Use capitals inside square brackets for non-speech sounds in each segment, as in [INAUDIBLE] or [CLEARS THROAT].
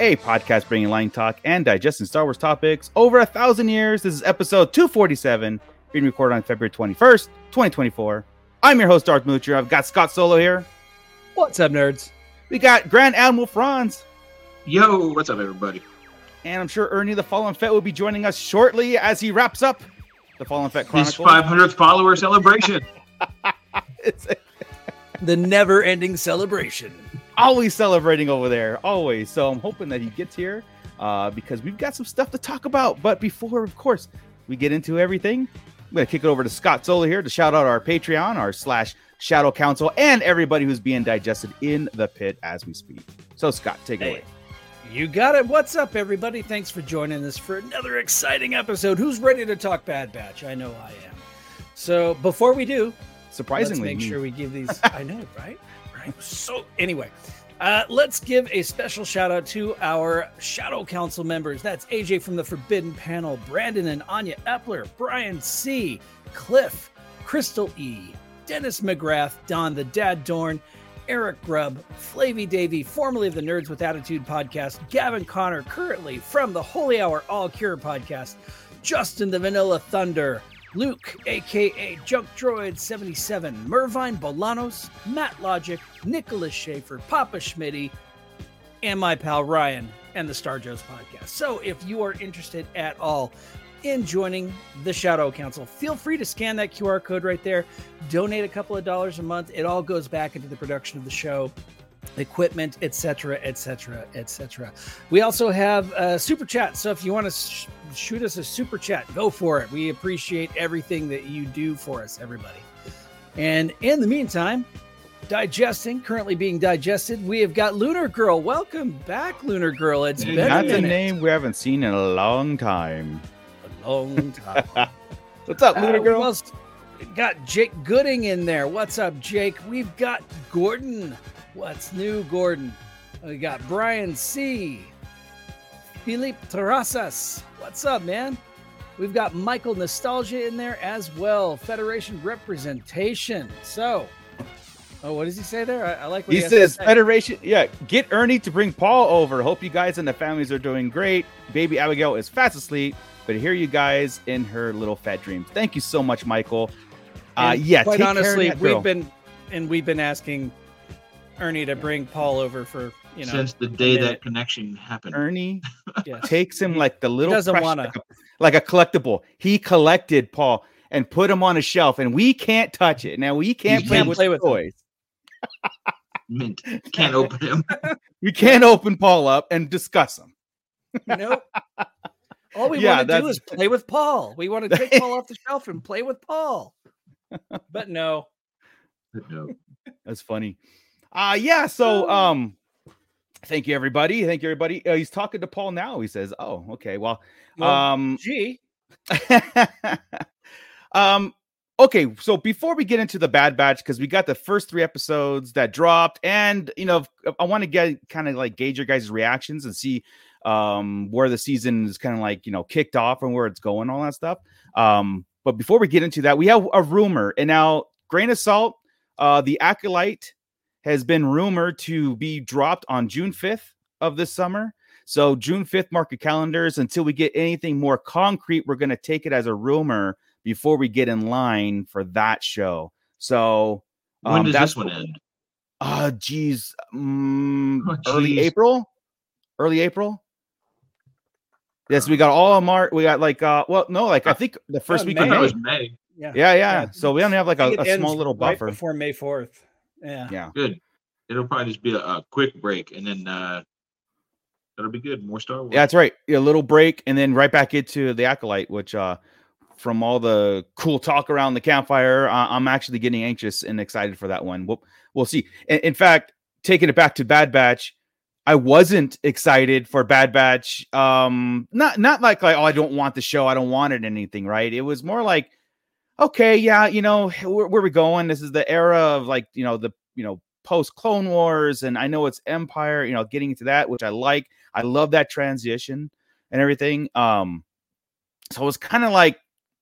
a podcast bringing line talk and digesting Star Wars topics over a thousand years. This is episode 247, being recorded on February 21st, 2024. I'm your host, Darth Moocher. I've got Scott Solo here. What's up, nerds? We got Grand Admiral Franz, Yo, what's up, everybody? and I'm sure Ernie the Fallen Fett will be joining us shortly as he wraps up the Fallen Fett His Chronicle. 500th follower celebration. It's [LAUGHS] The never ending celebration. Always celebrating over there, always. So I'm hoping that he gets here uh, because we've got some stuff to talk about. But before, of course, we get into everything, I'm going to kick it over to Scott Solo here to shout out our Patreon, our slash Shadow Council, and everybody who's being digested in the pit as we speak. So, Scott, take it Hey. away. You got it. What's up, everybody? Thanks for joining us for another exciting episode. Who's ready to talk Bad Batch? I know I am. So before we do, Surprisingly, make sure we give these. [LAUGHS] I know, right? Right. So anyway, uh, let's give a special shout out to our Shadow Council members. That's AJ from the Forbidden Panel, Brandon and Anya Epler, Brian C, Cliff, Crystal E, Dennis McGrath, Don the Dad Dorn, Eric Grubb, Flavy Davy, formerly of the Nerds with Attitude podcast, Gavin Connor, currently from the Holy Hour All Cure podcast, Justin the Vanilla Thunder, Luke, aka Junk Droid 77, Mervine Bolanos, Matt Logic, Nicholas Schaefer, Papa Schmitty, and my pal Ryan and the Star Joes podcast. So if you are interested at all in joining the Shadow Council, feel free to scan that QR code right there, donate a couple of dollars a month. It all goes back into the production of the show. Equipment, etc., etc., etc. We also have super chat. So if you want to sh- shoot us a super chat, go for it. We appreciate everything that you do for us, everybody. And in the meantime, digesting, currently being digested, we have got Lunar Girl. Welcome back, Lunar Girl. It's been That's a minute. name we haven't seen in a long time. A long [LAUGHS] time. What's up, Lunar Uh, Girl? got Jake Gooding in there. What's up, Jake? We've got Gordon. What's new, Gordon? We got Brian C. Philippe Terrasas. What's up, man? We've got Michael Nostalgia in there as well. Federation representation. So, oh, what does he say there? I, I like what he, He says, say. Federation, yeah, get Ernie to bring Paul over. Hope you guys and the families are doing great. Baby Abigail is fast asleep, but hear you guys in her little fat dreams. Thank you so much, Michael. Uh, yeah, quite take care of honestly, we've been and we've been asking Ernie to bring Paul over for you know Since the day minute. that connection happened. Ernie [LAUGHS] yeah. takes him like the little doesn't wanna. like, a, collectible. He collected Paul and put him on a shelf, and we can't touch it. Now we can't play can't with, play with toys. [LAUGHS] Mint. Can't open him. [LAUGHS] We can't open Paul up and discuss him. Nope. All we Yeah, want to do is play with Paul. We want to take Paul off the shelf and play with Paul. But no. No. That's funny. Uh yeah, so um thank you everybody. Thank you everybody. Uh, he's talking to Paul now. He says, "Oh, okay. Well, um Gee, [LAUGHS] um okay, so before we get into the Bad Batch because we got the first 3 episodes that dropped and you know, I want to get kind of like gauge your guys' reactions and see um where the season is kind of like, you know, kicked off and where it's going all that stuff. Um but before we get into that, we have a rumor. And now grain of salt, uh the acolyte has been rumored to be dropped on June 5th of this summer. So June 5th, mark your calendars until we get anything more concrete. We're going to take it as a rumor before we get in line for that show. So When um, does that's this one end? Uh, geez, mm, Oh, early. April, early April. Yes, we got all of March. We got like, uh, well, no, like I think the first Oh, week May. Of May. was May. yeah. Yeah, yeah. Yeah. So we only have like I a, think it a small little right buffer. before May 4th. Yeah. Yeah. Good. It'll probably just be a, a quick break and then uh that'll be good. More Star Wars. Yeah, that's right. A little break and then right back into the acolyte, which uh from all the cool talk around the campfire, uh, I'm actually getting anxious and excited for that one. We'll we'll see. In, in fact, taking it back to Bad Batch, I wasn't excited for Bad Batch. Um, not not like like oh I don't want the show, I don't want it anything, right? It was more like, okay, yeah, you know where, where we going. This is the era of like you know the you know post Clone Wars, and I know it's Empire. You know, getting into that, which I like. I love that transition and everything. Um, so it was kind of like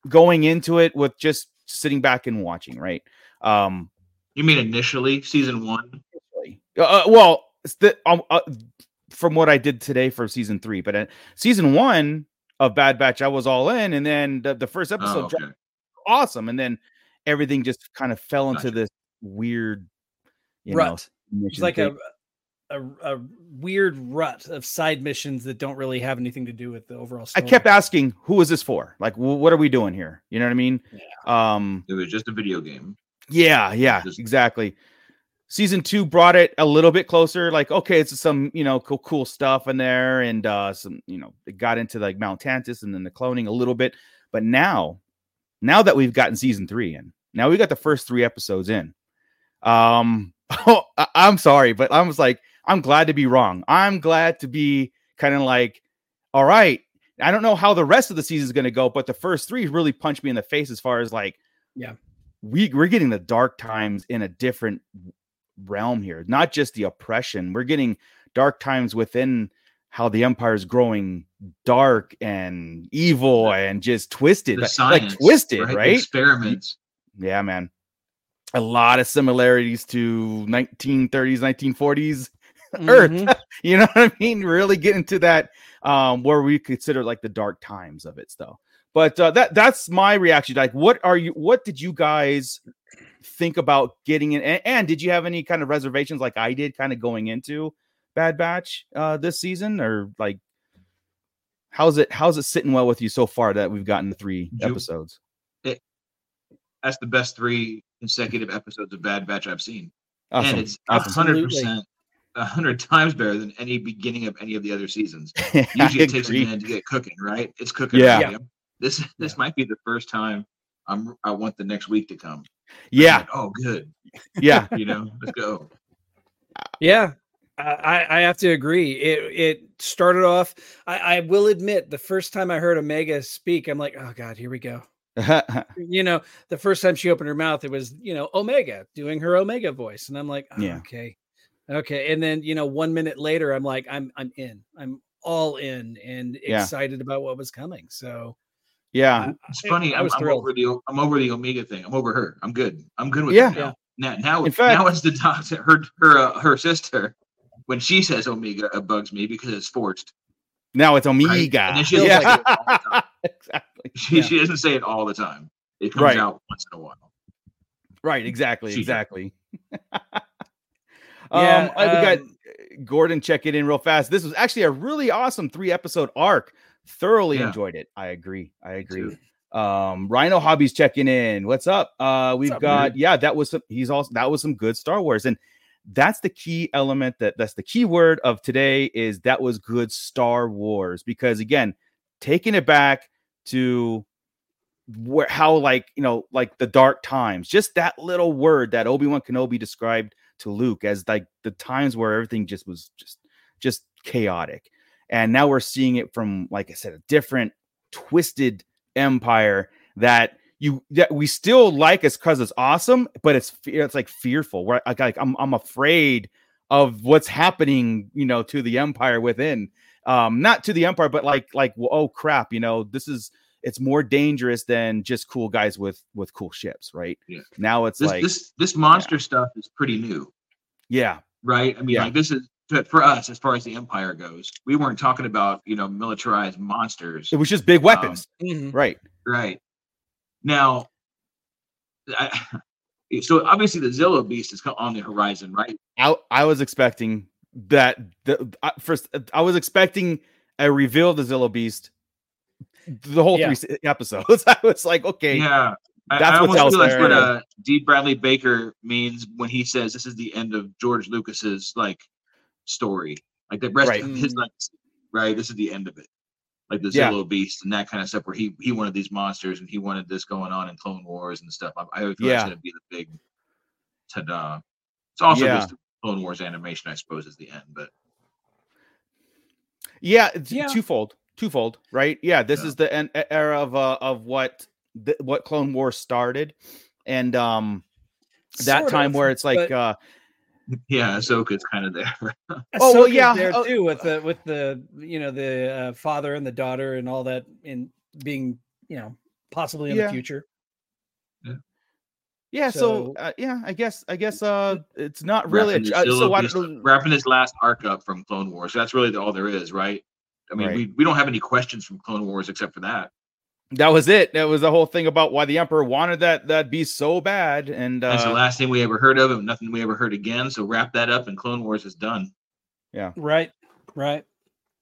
going into it with just sitting back and watching, right? Um, You mean initially season one? uh, uh, well, it's the um, uh, from what I did today for season three, but uh, season one of Bad Batch, I was all in, and then the, the first episode Oh, dropped okay. Awesome, and then everything just kind of fell into Gotcha. this weird, you know, rut. It's like a, thing. a a weird rut of side missions that don't really have anything to do with the overall I kept asking, who is this for? Like, wh- what are we doing here? You know what I mean? Um, It was just a video game. Yeah, yeah, Just- exactly. Season two brought it a little bit closer. Like, okay, it's some you know cool, cool stuff in there, and uh some you know it got into like Mount Tantiss and then the cloning a little bit. But now, now that we've gotten season three in, now we got the first three episodes in. Um, [LAUGHS] oh, I- I'm sorry, but I was like, I'm glad to be wrong. I'm glad to be kind of like, all right. I don't know how the rest of the season is going to go, but the first three really punched me in the face as far as like, Yeah. we we're getting the dark times in a different realm here, not just the oppression. We're getting dark times within how the empire is growing dark and evil and just twisted, like, science, like twisted, right? Right? Experiments. Yeah, man. A lot of similarities to 1930s, 1940s [LAUGHS] Earth. Mhm. [LAUGHS] you know what I mean? Really get into that um where we consider like the dark times of it though. But uh, that that's my reaction. Like, what are you? What did you guys think about getting in? And, and did you have any kind of reservations, like I did, kind of going into Bad Batch uh this season, or like how's it how's it sitting well with you so far that we've gotten the three You- episodes? Eh, that's the best three consecutive episodes of Bad Batch I've seen. Awesome. And it's a awesome. hundred percent a hundred times better than any beginning of any of the other seasons. [LAUGHS] Usually it takes a agree. minute to get cooking, right? It's cooking. Yeah. already. This this might be the first time I'm I want the next week to come. Yeah, Like, oh, good. yeah, [LAUGHS] You know, let's go. Yeah, I, I I have to agree. It it started off. I, I will admit, the first time I heard Omega speak, I'm like, oh god, here we go. [LAUGHS] You know, the first time she opened her mouth, it was you know Omega doing her Omega voice, and I'm like, oh, Yeah. okay, okay. And then you know, one minute later, I'm like, I'm I'm in. I'm all in and Yeah. excited about what was coming. So yeah. It's I- funny. I I'm, was I'm thrilled. over the I'm over the Omega thing. I'm over her. I'm good. I'm good with Yeah. it now. Now, now, In fact- now it's the doctor. Her her uh, her sister. When she says Omega, it bugs me because it's forced. Now it's right? Omega. And she doesn't yeah. say it all the [LAUGHS] time. exactly. She, Yeah. she doesn't say it all the time. It comes Right. out once in a while. Right, exactly, She- exactly. [LAUGHS] Yeah, um, I- we got um, Gordon checking in real fast. This was actually a really awesome three episode arc. Thoroughly Yeah. enjoyed it. I agree. I agree. Um, Rhino Hobbies checking in. What's up? Uh, we've up, got yeah, that was some. He's also that was some good Star Wars, and that's the key element. That that's the key word of today is that was good Star Wars because again, taking it back to where how like you know like the dark times, just that little word that Obi Wan Kenobi described to Luke as like the times where everything just was just just chaotic, and now we're seeing it from like I said, a different twisted empire that you that we still like it's because it's awesome, but it's it's like fearful. Where like, like I'm I'm afraid of what's happening, you know, to the empire within. Um, not to the empire, but like like well, oh crap, you know, this is it's more dangerous than just cool guys with with cool ships, right? Yeah. Now it's This like this this monster stuff is pretty new, yeah, right? I mean, Yeah. like this is for- for us as far as the Empire goes. We weren't talking about you know militarized monsters, it was just big weapons, mhm. right? right? Now, I, [LAUGHS] so obviously the Zillo beast is on the horizon, right? I I was expecting that the I- first I was expecting a reveal of the Zillo Beast. The whole Yeah. three [LAUGHS] episodes, [LAUGHS] I was like, okay, Yeah. I, That's I what's almost else feel that's what yeah. uh, D. Bradley Baker means when he says this is the end of George Lucas's like story, like the rest Right. of his legacy, right? This is the end of it, like the Yeah. Beast and that kind of stuff, where he he wanted these monsters and he wanted this going on in Clone Wars and stuff. I, I feel Yeah. that's going to be the big ta-da. It's also Yeah. just the Clone Wars animation, I suppose, is the end, but Yeah, it's Yeah. twofold, twofold, right? Yeah, this Yeah. is the en- e- era of uh, of what the, what Clone Wars started, and um that Sort time of, where it's like but uh [LAUGHS] Yeah, Ahsoka's kind of there. [LAUGHS] Oh, well, yeah, there oh- too with the with the you know the uh, father and the daughter and all that in being you know possibly in Yeah. the future. yeah, so, So- uh, yeah, I guess I guess uh it's not really a, wrapping, uh, so why beast- don't- wrapping this last arc up from Clone Wars. That's really all there is, right? I mean, Right. we, we don't have any questions from Clone Wars except for that. That was it. That was the whole thing about why the Emperor wanted that that beast so bad, and That's the uh, last thing we ever heard of him. Nothing we ever heard again. So wrap that up, and Clone Wars is done. Yeah. Right, right.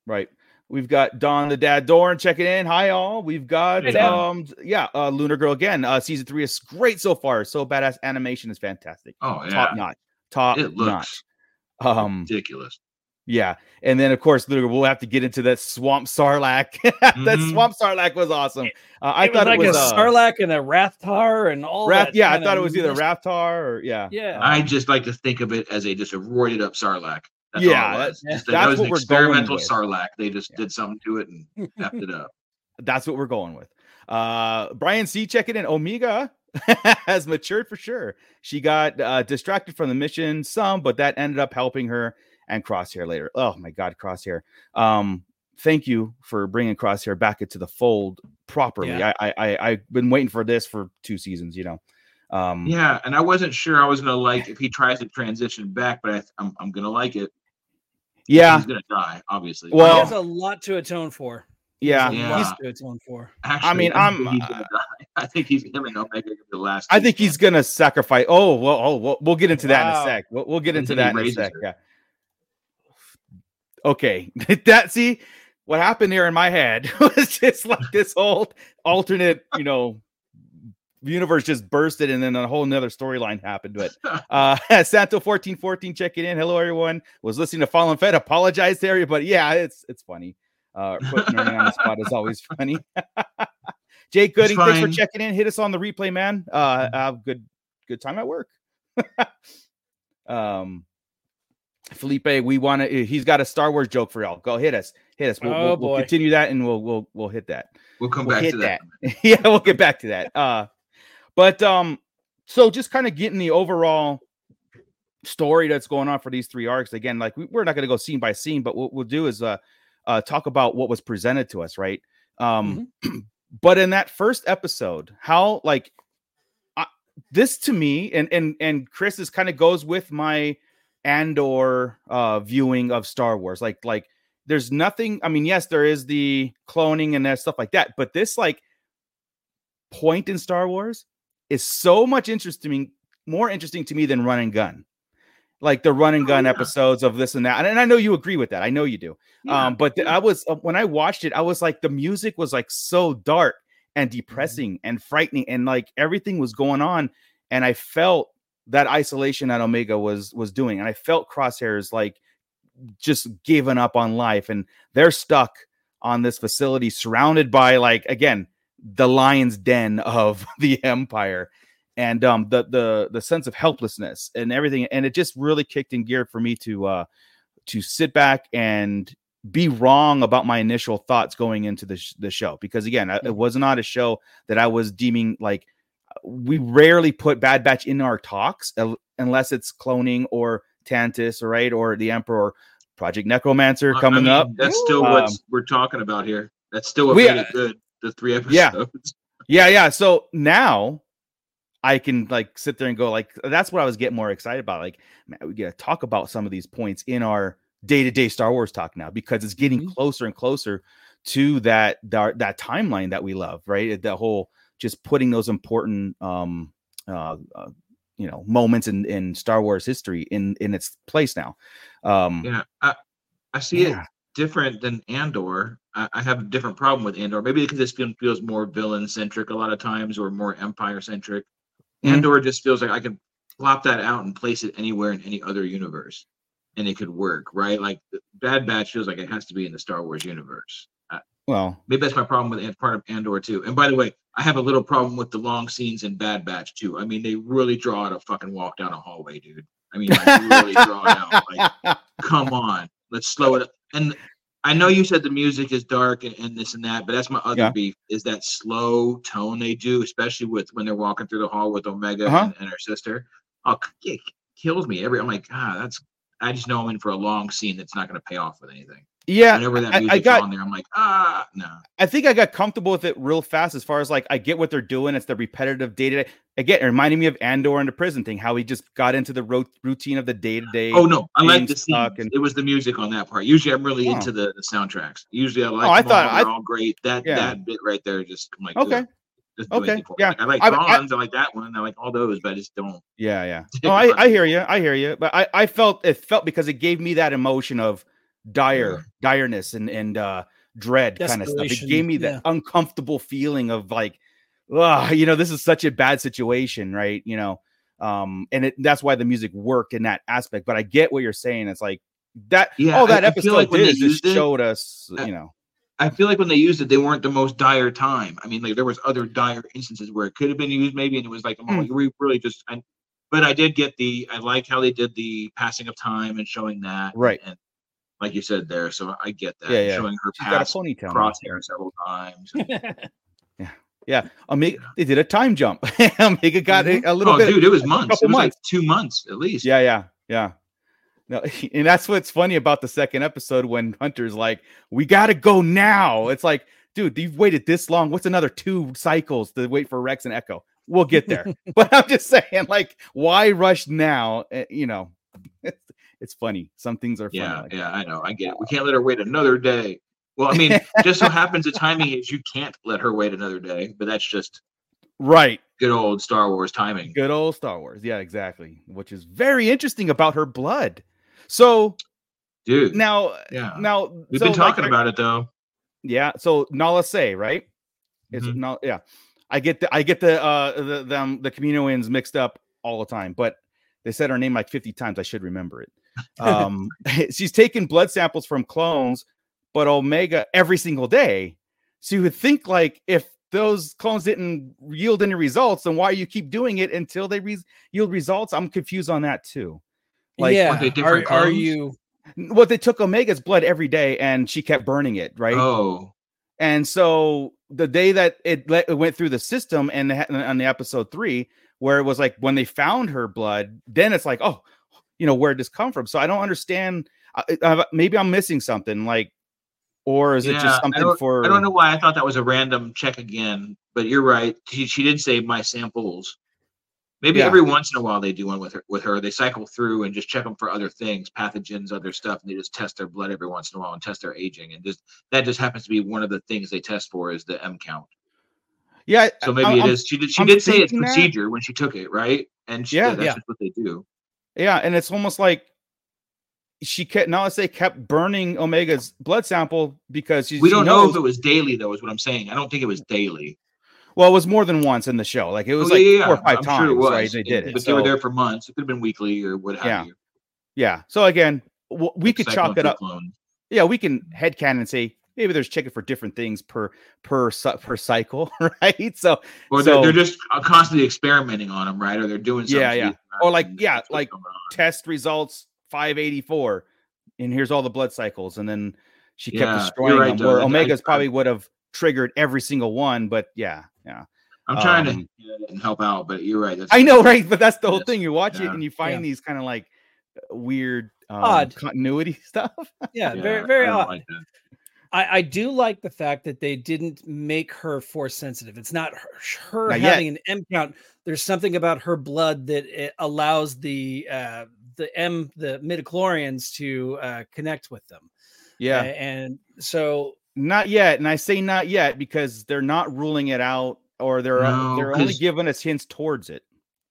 Right. We've got Don the Dad Dorn checking in. Hi all. We've got Hey, um yeah, uh Lunar Girl again. Uh season three is great so far. So badass animation is fantastic. Oh yeah, Top notch. Top it notch. looks Um ridiculous. Yeah. And then of course we'll have to get into that swamp sarlacc. [LAUGHS] that Mhm. swamp sarlacc was awesome. Uh, I it was thought like it was a uh, Sarlacc and a Rathtar and all Rath- that. yeah, I thought it was either mist- Raptar or yeah. Yeah. I just like to think of it as a just a roided up Sarlacc. That's all Yeah, it that- was. Just that- that's that was what an we're going experimental with. Sarlacc. They just Yeah. did something to it and effed it up. [LAUGHS] That's what we're going with. Uh Brian C checking in. Omega [LAUGHS] has matured for sure. She got uh, distracted from the mission some, but that ended up helping her and Crosshair later. Oh my god, Crosshair. Um thank you for bringing Crosshair back into the fold properly. Yeah. I, I I I've been waiting for this for two seasons, you know. Um Yeah, and I wasn't sure I was gonna like if he tries to transition back, but I, I'm I'm gonna like it. yeah, he's gonna die, obviously. Well- he has a lot to atone for. Yeah. has a Yeah. lot to atone for. Actually, I mean, I I'm, think he's gonna die. [LAUGHS] I think he's him and Omega are the last. I think he's gonna sacrifice. Oh well, oh well, we'll get into that in a sec. We'll, we'll get into that in a sec. her. Yeah. Okay, [LAUGHS] that see what happened here in my head [LAUGHS] was just like this whole alternate, you know, universe just bursted, and then a whole nother storyline happened to it. [LAUGHS] Uh, Santo fourteen fourteen checking in. Hello everyone. Was listening to Fallen Fett. Apologize to everybody. But yeah, it's it's funny. Uh, putting on the spot is always funny. Jake Gooding, thanks for checking in. Hit us on the replay, man. Uh, have good good time at work. um, Felipe, we want to. He's got a Star Wars joke for y'all. Go hit us, hit us. We'll, Oh, we'll, we'll boy. continue that, and we'll we'll we'll hit that. We'll come We'll back to that. [LAUGHS] yeah, we'll get back to that. Uh, but um, so just kind of getting the overall story that's going on for these three arcs. Again, like we, we're not going to go scene by scene, but what we'll do is uh, uh, talk about what was presented to us, right? Um, [CLEARS THROAT] but in that first episode, how like I, this to me, and and and Chris is kind of goes with my Andor uh viewing of Star Wars. Like like there's nothing. I mean, yes, there is the cloning and that stuff like that, but this like point in Star Wars is so much interesting, more interesting to me than Run and Gun. Like the run and Oh, gun yeah. episodes of this and that, and, and I know you agree with that. I know you do. Yeah, Um, but th- I was uh, when I watched it, I was like, the music was like so dark and depressing and frightening, and like everything was going on, and I felt that isolation that Omega was was doing, and I felt Crosshairs like just giving up on life, and they're stuck on this facility, surrounded by like again the lion's den of [LAUGHS] the Empire. And um, the the the sense of helplessness and everything, and it just really kicked in gear for me to uh, to sit back and be wrong about my initial thoughts going into the, sh- the show because again I- it was not a show that i was deeming like we rarely put bad batch in our talks unless it's cloning or tantiss right or the emperor or project necromancer I- I coming mean, up That's still Um, what we're talking about here. That's still what we- made it good. The three episodes. Yeah. [LAUGHS] yeah yeah so now i can like sit there and go like that's what i was getting more excited about like man, we gotta talk about some of these points in our day-to-day star wars talk now because it's getting Mhm. closer and closer to that that, that timeline that we love right the whole just putting those important um uh, uh you know moments in in star wars history in in its place now um Yeah, I, I see Yeah. it different than Andor. I, I have a different problem with Andor. Maybe because this film feels more villain centric a lot of times, or more Empire centric. Mhm. Andor just feels like I can plop that out and place it anywhere in any other universe, and it could work, right? Like Bad Batch feels like it has to be in the Star Wars universe. Well maybe that's my problem with part of Andor too. And by the way, I have a little problem with the long scenes in Bad Batch too. I mean, they really draw out a fucking walk down a hallway, dude. I mean, like really draw it out. Like, [LAUGHS] come on, let's slow it up. And I know you said the music is dark and, and this and that, but that's my other Yeah. beef is that slow tone they do, especially with when they're walking through the hall with Omega Uh-huh. and, and her sister. Oh, it kills me every. I'm like, ah, that's. I just know I'm in for a long scene that's not going to pay off with anything. Yeah, Whenever that I- I got- on there, I'm like, ah, no. I think I got comfortable with it real fast as far as like I get what they're doing. It's the repetitive day to day. Again, it reminded me of Andor and the prison thing, how he just got into the ro- routine of the day to day. Oh no, I like the scene. and- It was the music on that part. Usually, I'm really Oh. into the, the soundtracks. Usually, I like. Oh, I them all, thought- they're I- all great. That Yeah. that bit right there, just I'm like, Okay. "Ugh, just Okay, anything for it." yeah. Like, I like I- I- I, like that one. I like all those, but I just don't. Yeah, yeah. [LAUGHS] Oh, I, I hear you. I hear you. But I, I felt it felt because it gave me that emotion of dire, direness and and uh dread kind of stuff. It gave me that uncomfortable feeling of like, ah, you know, this is such a bad situation, right? You know, um, and it that's why the music worked in that aspect. But I get what you're saying. It's like that. Yeah, all that I- I episode feel like did is just it- showed us, I- you know. I feel like when they used it, they weren't the most dire time. I mean, like there was other dire instances where it could have been used, maybe, and it was like, oh, Mm. we really just. I, but I did get the. I like how they did the passing of time and showing that, Right. And, like you said there, so I get that. Yeah, yeah. Showing her She's got a past ponytail. crosshair several times. [LAUGHS] Yeah, Yeah, Omega. They did a time jump. [LAUGHS] Omega got a, a little oh, bit. dude, it was months. It couple was like months. two months at least. Yeah, yeah, yeah. No, [LAUGHS] and that's what's funny about the second episode when Hunter's like, "We got to go now." It's like, dude, you've waited this long. What's another two cycles to wait for Rex and Echo? We'll get there. but I'm just saying, like, why rush now? Eh, You know, it's, funny. Some things are funny. Yeah, like yeah, I know. I get it. We can't let her wait another day. Well, I mean, [LAUGHS] just so happens the timing is you can't let her wait another day, but that's just Right. good old Star Wars timing. Good old Star Wars. Yeah, exactly. Which is very interesting about her blood. So Dude. now, yeah. now We've so, been talking are- about it though. Yeah. So Nala Se, right? Is it Mhm. no? Yeah. I get the I get the uh the them the Kaminoans mixed up all the time, but they said her name like 50 times. I should remember it. Um [LAUGHS] [LAUGHS] she's taking blood samples from clones, but Omega every single day. So you would think like if those clones didn't yield any results, then why you keep doing it until they re- yield results? I'm confused on that too. Like yeah, Are are, are you? well, they took Omega's blood every day and she kept burning it, right? Oh, And so the day that it, let, it went through the system and on the episode three, where it was like when they found her blood, then it's like, oh, you know, where did this come from? So I don't understand. Uh, uh, maybe I'm missing something, like, or is it just something for? I don't know why I thought that was a random check again, but you're right. She, she did say my samples. Maybe Yeah. every once in a while they do one with her. With her, they cycle through and just check them for other things, pathogens, other stuff, and they just test their blood every once in a while and test their aging. And just that just happens to be one of the things they test for is the M count. Yeah. So maybe I- it I'm- is. She did. She I'm did say it's thinking that. procedure when she took it, right? And she, Yeah. that's Yeah. just what they do. Yeah, and it's almost like she kept. Now let's say kept burning Omega's blood sample because she, We don't know knows- if it was daily, though. Is what I'm saying. I don't think it was daily. Well, it was more than once in the show. Like it was Oh, like yeah, yeah, four or 5 I'm times, sure right? They did it. but they were there for months. It could have been weekly or what have Yeah. you. Yeah. So again, we could chalk it up. clones. Yeah, we can headcanon and say maybe there's checking for different things per per per cycle, [LAUGHS] right? So Or they're, So- they're just uh, constantly experimenting on them, right? Or they're doing something. Yeah, yeah. These Or like, yeah, like test results 584, and here's all the blood cycles, and then she kept Yeah, destroying right, them. Where Omega's I- probably would have triggered every single one, but yeah, yeah. I'm trying um, to and help out, but you're right. That's I know, right? But that's the whole Yes. thing. You watch it and you find Yeah. these kind of like uh, weird, um, Odd. continuity [LAUGHS] stuff. Yeah, yeah, very very odd. like that. I, I do like the fact that they didn't make her force sensitive. It's not her, her Not yet. having an M count. There's something about her blood that it allows the uh, the M the midichlorians to uh, connect with them. yeah. A- and so Not yet, and I say not yet because they're not ruling it out, or they're uh, No, they're only 'cause- giving us hints towards it.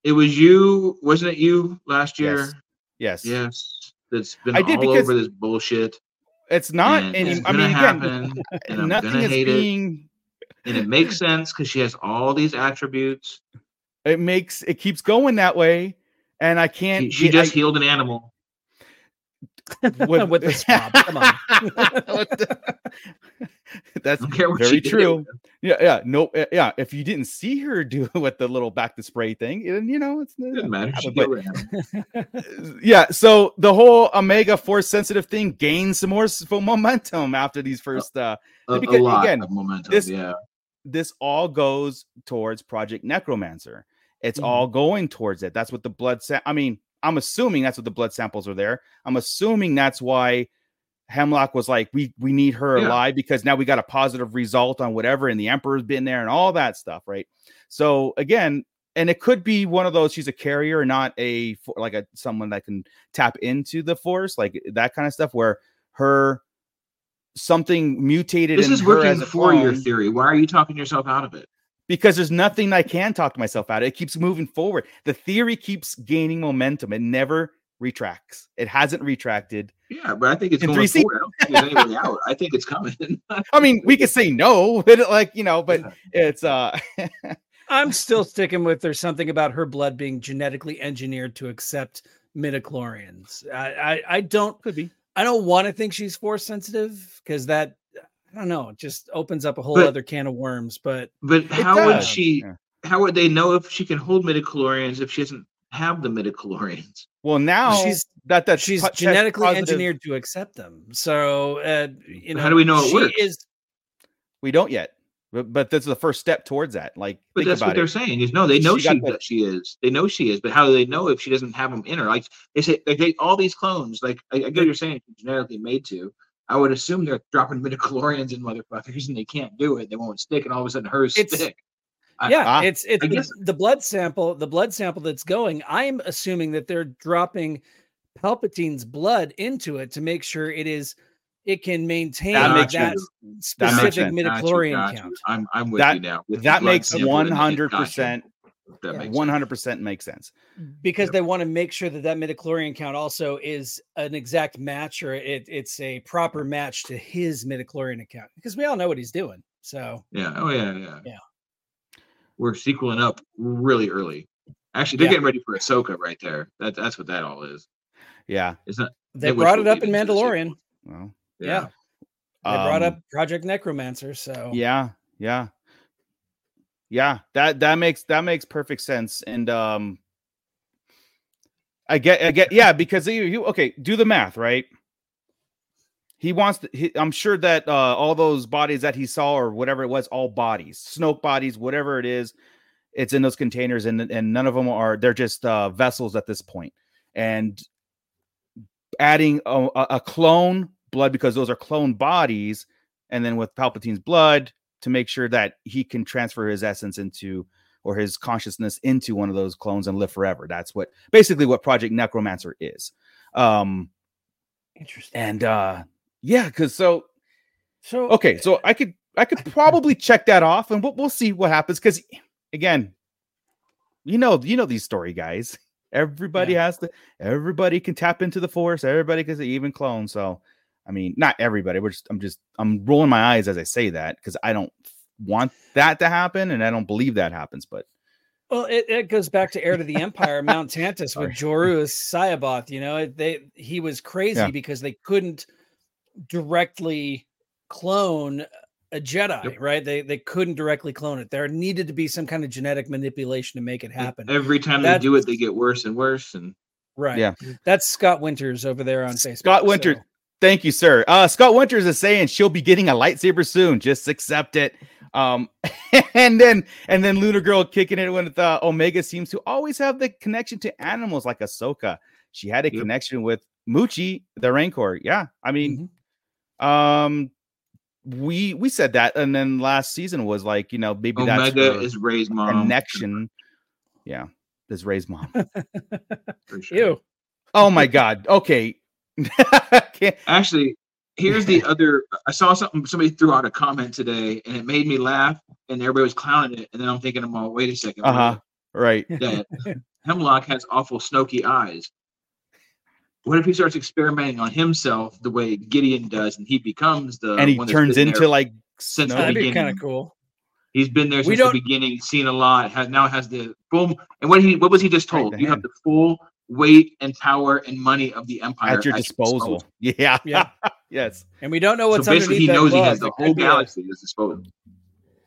It was you, wasn't it you last year? Yes, yes, Yes. That's been I did all because- over this bullshit. It's not, mm, and and it's I mean, again, happen, [LAUGHS] I'm nothing is hate it. being. And it makes sense because she has all these attributes. It makes it keeps going that way, and I can't. She, she just I- healed an animal. With- [LAUGHS] with the swab. Come on. [LAUGHS] [LAUGHS] That's very true. Yeah, yeah, no, uh, yeah. If you didn't see her do with the little back to spray thing, then you know it's Doesn't matter. But- yeah. So the whole Omega Force sensitive thing gains some more momentum after these first. uh a, a lot again, of momentum. this- yeah, This all goes towards Project Necromancer. It's Mhm. all going towards it. That's what the blood. Sa- I mean, I'm assuming that's what the blood samples are there. I'm assuming that's why Hemlock was like, we we need her Yeah. alive because now we got a positive result on whatever, and the Emperor's been there and all that stuff, right? So again, and it could be one of those. She's a carrier, not a like a someone that can tap into the Force, like that kind of stuff, where her something mutated. this is working as a for your theory. Why are you talking yourself out of it? Because there's nothing I can talk to myself out. of. It keeps moving forward. The theory keeps gaining momentum. It never retracts. It hasn't retracted. Yeah, but I think it's In going three forward. I don't think there's out. I think it's coming. [LAUGHS] I mean, we could say no, [LAUGHS] but like you know, but it's uh [LAUGHS] I'm still sticking with there's something about her blood being genetically engineered to accept midichlorians. I, I, I don't could be. I don't want to think she's force sensitive because that I don't know, it just opens up a whole But- other can of worms. But But how would she? yeah. How would they know if she can hold midichlorians if she doesn't have the midichlorians? Well, now She's- that that she's po- genetically positive- engineered to accept them. So uh, you know, How do we know it she works? Is We don't yet, but but that's the first step towards that. Like, But think that's what about they're saying is no, they know She she, that she is. They know she is, but how do they know if she doesn't have them in her? Like they say, like they all these clones. Like I, I get what you're saying, she's genetically made to. I would assume they're dropping midichlorians in motherfuckers, and they can't do it. They won't stick, and all of a sudden hers It's- stick. Yeah, Ah, it's it's the, guess- the blood sample, the blood sample that's going. I'm assuming that they're dropping Palpatine's blood into it to make sure it is it can maintain That that, makes specific sense. Got midichlorian got you. count. I'm I'm with That- you now. With That makes sample one and the- hundred gotcha. percent, That Yeah. makes one sense. hundred percent makes sense. because Yep. they want to make sure that that midichlorian count also is an exact match or it, it's a proper match to his midichlorian account because we all know what he's doing. So Yeah. Oh yeah. Yeah. Yeah. We're sequeling up really early. Actually, they're Yeah. getting ready for Ahsoka right there. That that's what that all is. Yeah. It's not. they which brought it up in Mandalorian. Well, Yeah. They brought um, up Project Necromancer. So Yeah, yeah. Yeah, that that makes that makes perfect sense. And um I get I get yeah, because you, you okay, do the math, right? He wants to, he, I'm sure that uh all those bodies that he saw or whatever it was, all bodies, Snoke bodies, whatever it is, it's in those containers and and none of them are they're just uh vessels at this point. And adding a a clone blood because those are clone bodies and then with Palpatine's blood to make sure that he can transfer his essence into or his consciousness into one of those clones and live forever. That's what basically what Project Necromancer is. Um interesting. and uh yeah, cuz so So okay, so I could I could [LAUGHS] probably check that off and we'll, we'll see what happens cuz again, you know, you know these story guys. Everybody has to everybody can tap into the force, everybody can even clone. So I mean, not everybody. We're just I'm just I'm rolling my eyes as I say that because I don't want that to happen and I don't believe that happens. But Well, it, it goes back to Heir to the Empire, Mount Tantiss with Joruus C'baoth. You know, they he was crazy Yeah. because they couldn't directly clone a Jedi, Yep. right? They they couldn't directly clone it. There needed to be some kind of genetic manipulation to make it happen. Every time That's- they do it, they get worse and worse. And Right. Yeah. That's Scott Winters over there on Facebook. Scott Winters, so- thank you, sir. Uh Scott Winters is saying she'll be getting a lightsaber soon. Just accept it. Um [LAUGHS] and then and then Lunar Girl kicking it with uh, Omega seems to always have the connection to animals like Ahsoka. She had a Yep. connection with Muchi, the Rancor. Yeah. I mean, Mhm. um we we said that and then last season was like you know maybe that's Omega her is Rey's mom. connection yeah is rey's mom for sure. Ew. oh my god okay [LAUGHS] Can't- [LAUGHS] Actually, here's the [LAUGHS] other. I saw something. Somebody threw out a comment today, and it made me laugh. And everybody was clowning it. And then I'm thinking, "Oh, wait a second. uh-huh right That [LAUGHS] Hemlock has awful snoky eyes. What if he starts experimenting on himself the way Gideon does, and he becomes the and he one turns into like since snow- the That'd be beginning. kind of cool. He's been there since the beginning, seen a lot. Has now has the full. And what he what was he just told? the you have the full weight and power and money of the empire At your disposal. Yeah. Yeah. [LAUGHS] yes. And we don't know what's so basically, underneath he that knows he has the It whole could be a- galaxy at his disposal.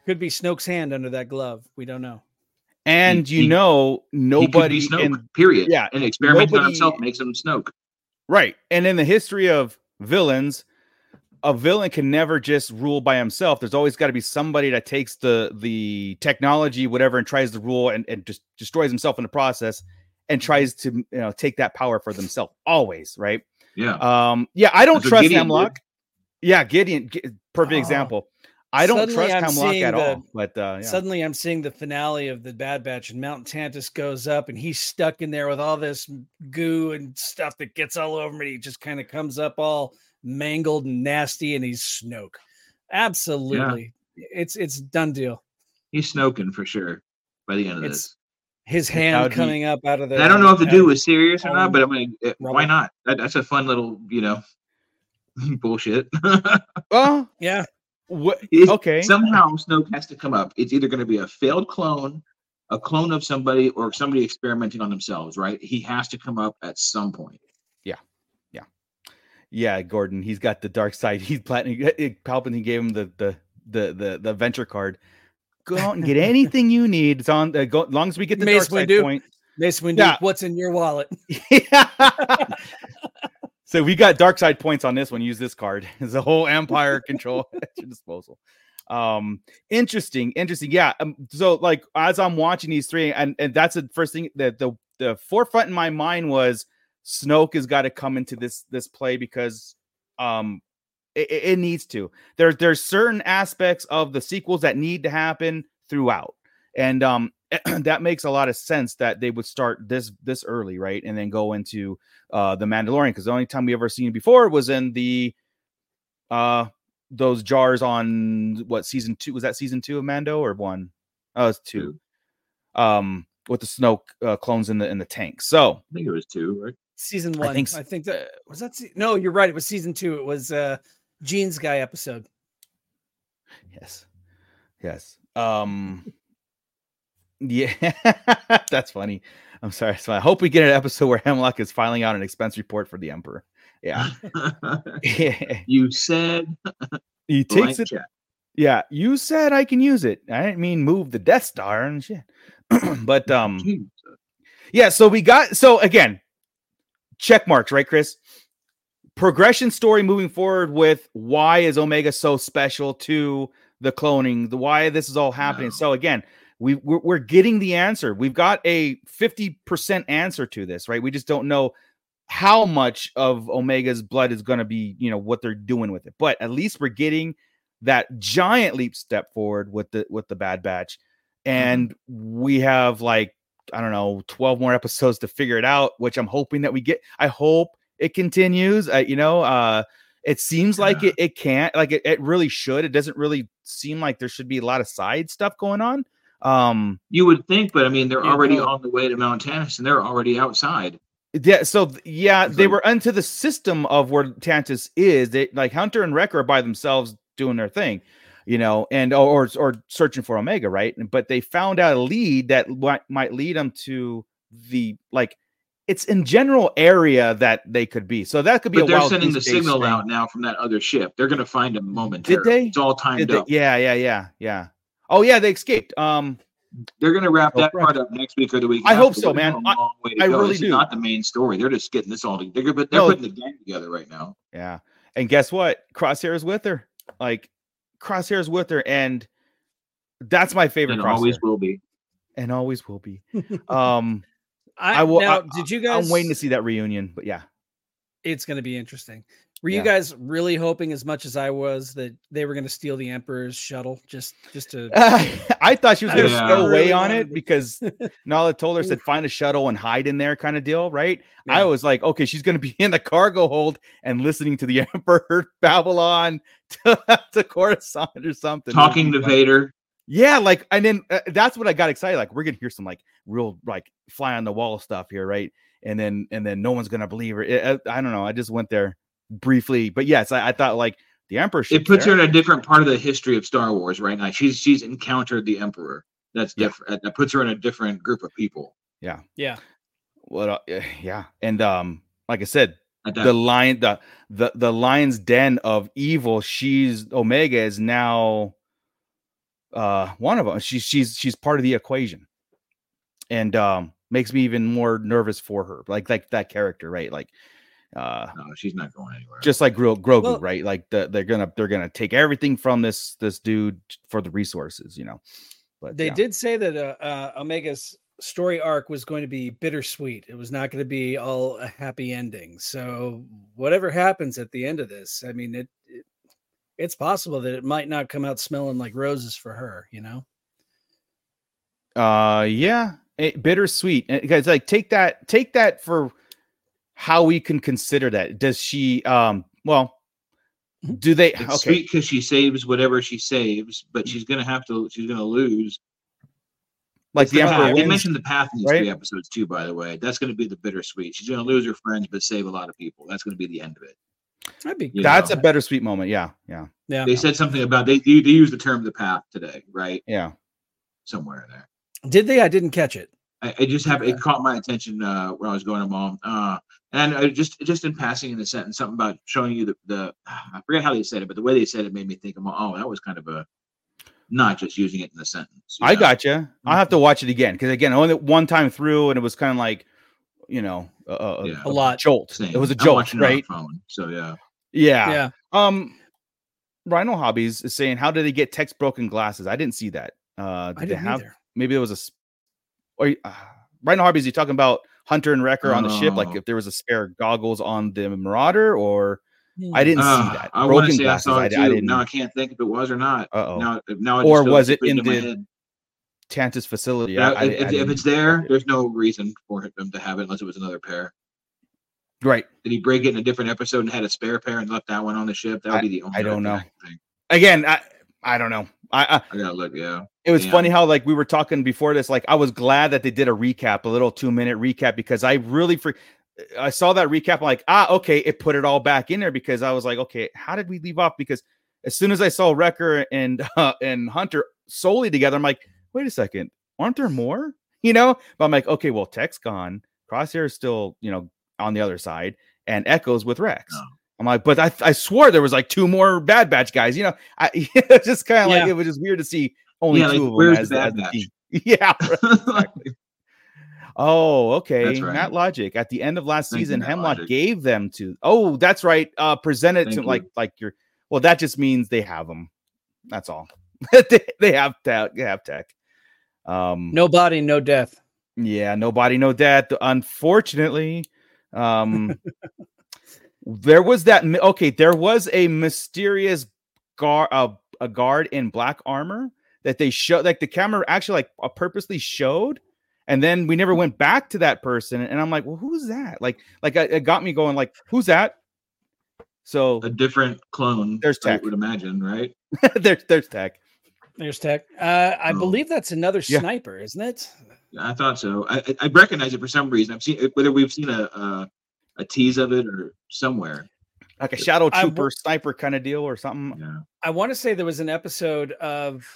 Could be Snoke's hand under that glove. We don't know. And He- you he- know, He could nobody be Snoke. in period. yeah, and experimenting on himself makes him Snoke. Right. And in the history of villains, a villain can never just rule by himself. There's always got to be somebody that takes the the technology, whatever, and tries to rule and, and just destroys himself in the process and tries to you know take that power for themselves. Always, right? Yeah. Um, yeah, I don't That's trust Gideon Hemlock. Yeah, Gideon, Gi- perfect Oh. example. I don't Suddenly trust I'm Hemlock at the- all. But uh, yeah. Suddenly, I'm seeing the finale of the Bad Batch, and Mount Tantiss goes up, and he's stuck in there with all this goo and stuff that gets all over him. And he just kind of comes up all mangled and nasty, and he's Snoke. Absolutely, it's it's done deal. He's Snoking for sure by the end of It's this. His hand coming up out of the. I don't know if the dude was serious or not, but I mean, eh, why not? That, that's a fun little, you know, [LAUGHS] bullshit. [LAUGHS] well, Yeah, what, okay. Somehow Snoke has to come up. It's either going to be a failed clone, a clone of somebody, or somebody experimenting on themselves, right? He has to come up at some point. Yeah, Yeah. Yeah, Gordon. He's got the dark side. [LAUGHS] He's planning. Palpatine gave him the the the the, the venture card. Go out and get anything you need. It's on. Uh, go, as long as we get the Mace dark side Windu. point. Mace Windu, Yeah. what's in your wallet? [LAUGHS] [LAUGHS] so we got dark side points on this one. Use this card. [LAUGHS] It's a whole empire control at your disposal. Um, interesting, interesting. Yeah. Um, so like as I'm watching these three, and and that's the first thing that the the forefront in my mind was Snoke has got to come into this this play because um it, it- it needs to. There there's certain aspects of the sequels that need to happen throughout, and um [CLEARS THROAT] that makes a lot of sense that they would start this this early, right, and then go into uh the Mandalorian because the only time we ever seen it before was in the uh those jars on what season two was that season two of Mando or one? Oh, it's two. Um, with the Snoke uh, clones in the in the tank. So I think it was two, right? Season one. I think I think, that was that. Se- no, you're right. It was season two. It was uh Gene's guy episode. Yes. Yes. Um [LAUGHS] yeah, [LAUGHS] that's funny. I'm sorry. So I hope we get an episode where Hemlock is filing out an expense report for the Emperor. Yeah. [LAUGHS] you said he takes it. check. Yeah, you said I can use it. I didn't mean move the Death Star and shit. [CLEARS THROAT] but um Jesus. yeah, so we got so again, check marks, right, Chris? Progression story moving forward with why is Omega so special to the cloning, the why this is all happening. No. So again, we we're, we're getting the answer. We've got a 50% answer to this, right? We just don't know how much of Omega's blood is going to be, you know, what they're doing with it. But at least we're getting that giant leap step forward with the with the Bad Batch, and mm-hmm. we have like I don't know 12 more episodes to figure it out, which I'm hoping that we get. I hope it continues. Uh, you know, uh, it seems like it, it can't, like it, it really should. It doesn't really seem like there should be a lot of side stuff going on. Um, You would think, but I mean, they're already no. on the way to Mount Tantiss, and they're already outside. Yeah, so yeah, they were into the system of where Tantiss is. They like Hunter and Wrecker are by themselves doing their thing, you know, and or or, searching for Omega, right? But they found out a lead that might lead them to the like it's in general area that they could be. So that could be But a they're sending the signal thing. out now from that other ship. They're going to find them momentarily. they? It's all timed Did up. yeah, yeah, yeah, yeah. Oh yeah, they escaped. Um, They're going to wrap Oh, that right. part up next week or the week. I hope so, man. a long way to I go. really is do. not the main story. They're just getting this all together. But they're No. putting the gang together right now. Yeah. And guess what? Crosshair's with her. Like Crosshair's with her, and that's my favorite And Crosshair, always will be. and always will be. [LAUGHS] Um, I, I will. Now, I, did you guys? I'm waiting to see that reunion, but yeah. It's going to be interesting. Were Yeah. you guys really hoping, as much as I was, that they were going to steal the Emperor's shuttle just just to? [LAUGHS] I thought she was gonna Yeah. stay away on it because [LAUGHS] Nala told her said find a shuttle and hide in there, kind of deal, right? I was like, okay, she's gonna be [LAUGHS] in the cargo hold and listening to the Emperor Babylon to, to Coruscant or something. Talking to fun. Vader. Yeah, like, and then uh, that's what I got excited. Like, we're gonna hear some like real like fly on the wall stuff here, right? And then and then no one's gonna believe her. It- uh, I don't know. I just went there briefly, but yes, I, I thought like the Emperor. It puts there. her in a different part of the history of Star Wars right now. She's she's encountered the Emperor. That's Yeah. different. That puts her in a different group of people. yeah, Yeah. what? Uh, eh, yeah, and um, like I said, At the lion, the the the lion's den of evil. She's Omega is now uh one of them. She's she's she's part of the equation, and um makes me even more nervous for her. Like like that character, right? Like uh no, she's not going anywhere. just like Gro- Grogu, Well- right? Like the, they're gonna they're gonna take everything from this this dude for the resources, you know. But They yeah. did say that uh, uh, Omega's story arc was going to be bittersweet. It was not going to be all a happy ending. So whatever happens at the end of this, I mean, it, it it's possible that it might not come out smelling like roses for her. You know? Uh, yeah, it, bittersweet. And Guys, like take that, take that for how we can consider that. Does she? Um, well, Mhm. do they? It's okay, sweet because she saves whatever she saves, but she's gonna have to. She's gonna lose. like It's the path. emperor They mentioned the path in these right? three episodes too. By the way, that's gonna be the bittersweet. She's gonna lose her friends, but save a lot of people. That's gonna be the end of it. That'd be You That's know. a bittersweet moment. Yeah, yeah, yeah. They said something about they they, they used the term the path today, right? yeah. Somewhere in there. Did they? I didn't catch it. I, I just have Okay. it caught my attention uh, when I was going to mom. Uh, and I just just in passing in the sentence, something about showing you the, the I forget how they said it, but the way they said it made me think, oh, that was kind of a not just using it in the sentence. I know? got you. I'll have to watch it again because again, only one time through, and it was kind of like, you know, a, a, Yeah. A lot. jolt. Same. It was a I'm jolt, watching it on right? phone, so yeah. Yeah. Yeah. Um, Rhino Hobbies is saying, how did they get text broken glasses? I didn't see that. Uh, did I they didn't have? either. Maybe it was a. s- Or uh, Rhino Hobbies, you talking about Hunter and Wrecker on the ship? Like Oh. if there was a spare goggles on the Marauder, or I didn't Uh, see that. I want to Broken say glasses. I saw I, it I too. didn't. Now I can't think if it was or not. Uh oh. Now, now, Or was it in the- head. Tantiss facility. Yeah, I, if, I if- it's there, there's no reason for him to have it unless it was another pair. right. Did he break it in a different episode and had a spare pair and left that one on the ship? That would be the only. I don't know. thing I can think. Again, I I don't know. I, I I gotta look. Yeah. It was Yeah. funny how like we were talking before this. Like I was glad that they did a recap, a little two minute recap, because I really for I saw that recap. I'm like, ah, okay, it put it all back in there because I was like, okay, how did we leave off? Because as soon as I saw Wrecker and uh, [LAUGHS] and Hunter solely together, I'm like, wait a second, aren't there more? [LAUGHS] You know, but I'm like, okay, well, Tech's gone, Crosshair is still, you know, on the other side, and Echoes with Rex. Oh. I'm like, but I, I swore there was like two more Bad Batch guys. You know, I [LAUGHS] just kind of like it was just weird to see only Yeah, two like, of them as, the Bad Batch? team. [LAUGHS] Yeah. right. Oh, okay. Right. Matt Logic. At the end of last Thank season, Hemlock Logic. gave them to. Oh, that's right. Uh, presented Thank to you. like like your. Well, that just means they have them. That's all. they, they have tech. They have tech. Um. No body, no death. Yeah. Nobody no death. Unfortunately, um, there was that. Okay, there was a mysterious guard. Uh, a guard in black armor that they showed. Like the camera actually like uh, purposely showed and then we never went back to that person and i'm like well who's that like like it it got me going like who's that so a different clone. There's I Tech. would imagine, right? [LAUGHS] there's there's tech There's Tech. Uh, I Oh. believe that's another Yeah. sniper, isn't it? I thought so. I, I- I recognize it for some reason. I've seen whether we've seen a a, a tease of it or somewhere. like a shadow trooper wo- sniper kind of deal or something Yeah. I want to say there was an episode of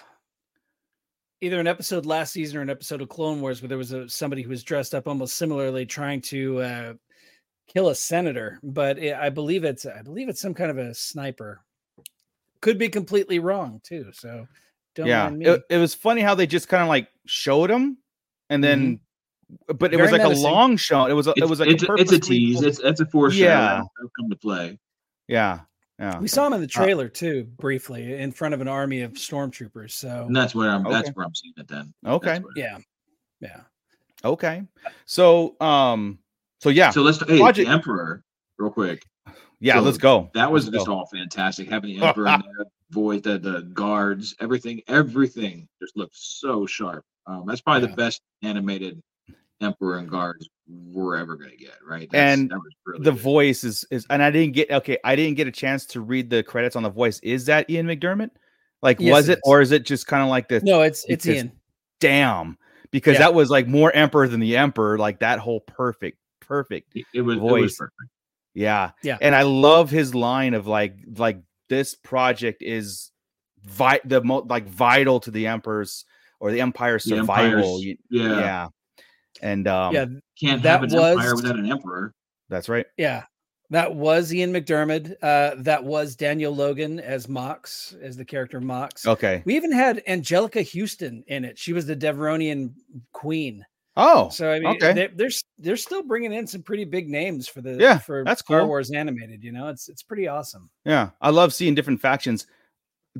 either an episode last season or an episode of Clone Wars where there was a somebody who was dressed up almost similarly trying to uh, kill a senator, but it, I believe it's I believe it's some kind of a sniper. Could be completely wrong too. So don't yeah mind me. it, it was funny how they just kind of like showed him and then but it was like menacing. a long shot it was a, it was like it's, a, a, it's a purposely- tease. It's it's a foreshadow. Yeah. It'll come to play. yeah yeah we saw him in the Uh, trailer too, briefly in front of an army of stormtroopers. So And that's where I'm. That's Okay. where I'm seeing it. Then. okay yeah, yeah. okay so um so yeah So let's. Hey, Project- the Emperor, real quick. Yeah so let's go That was Let's just go. all fantastic. Having the [LAUGHS] Emperor in there, void the the guards, everything, everything just looked so sharp. Um, that's probably Yeah. the best animated Emperor and guards we're ever gonna get. Right. And that was really the good. voice is is and I didn't get okay, I didn't get a chance to read the credits on the voice. Is that Ian McDermott? Like Yes, was it it, is. or is it just kind of like the No, it's it's Because- Ian. damn? Because Yeah. that was like more emperor than the emperor, like that whole perfect, perfect. It- it was, it voice. was perfect. Yeah. Yeah. And I love his line of like like this project is vi- the most like vital to the emperor's or the empire's The survival. Empire's- Yeah. yeah. And um, yeah, Can't That have an empire was- without an emperor. that's right. yeah. That was Ian McDermott. Uh, that was Daniel Logan as Mox, as the character Mox. Okay. We even had Anjelica Huston in it. She was the Devaronian queen. Oh, So I mean, okay. they, they're they're still bringing in some pretty big names for the Yeah, for that's Star cool. Wars animated. You know, it's it's pretty awesome. Yeah, I love seeing different factions.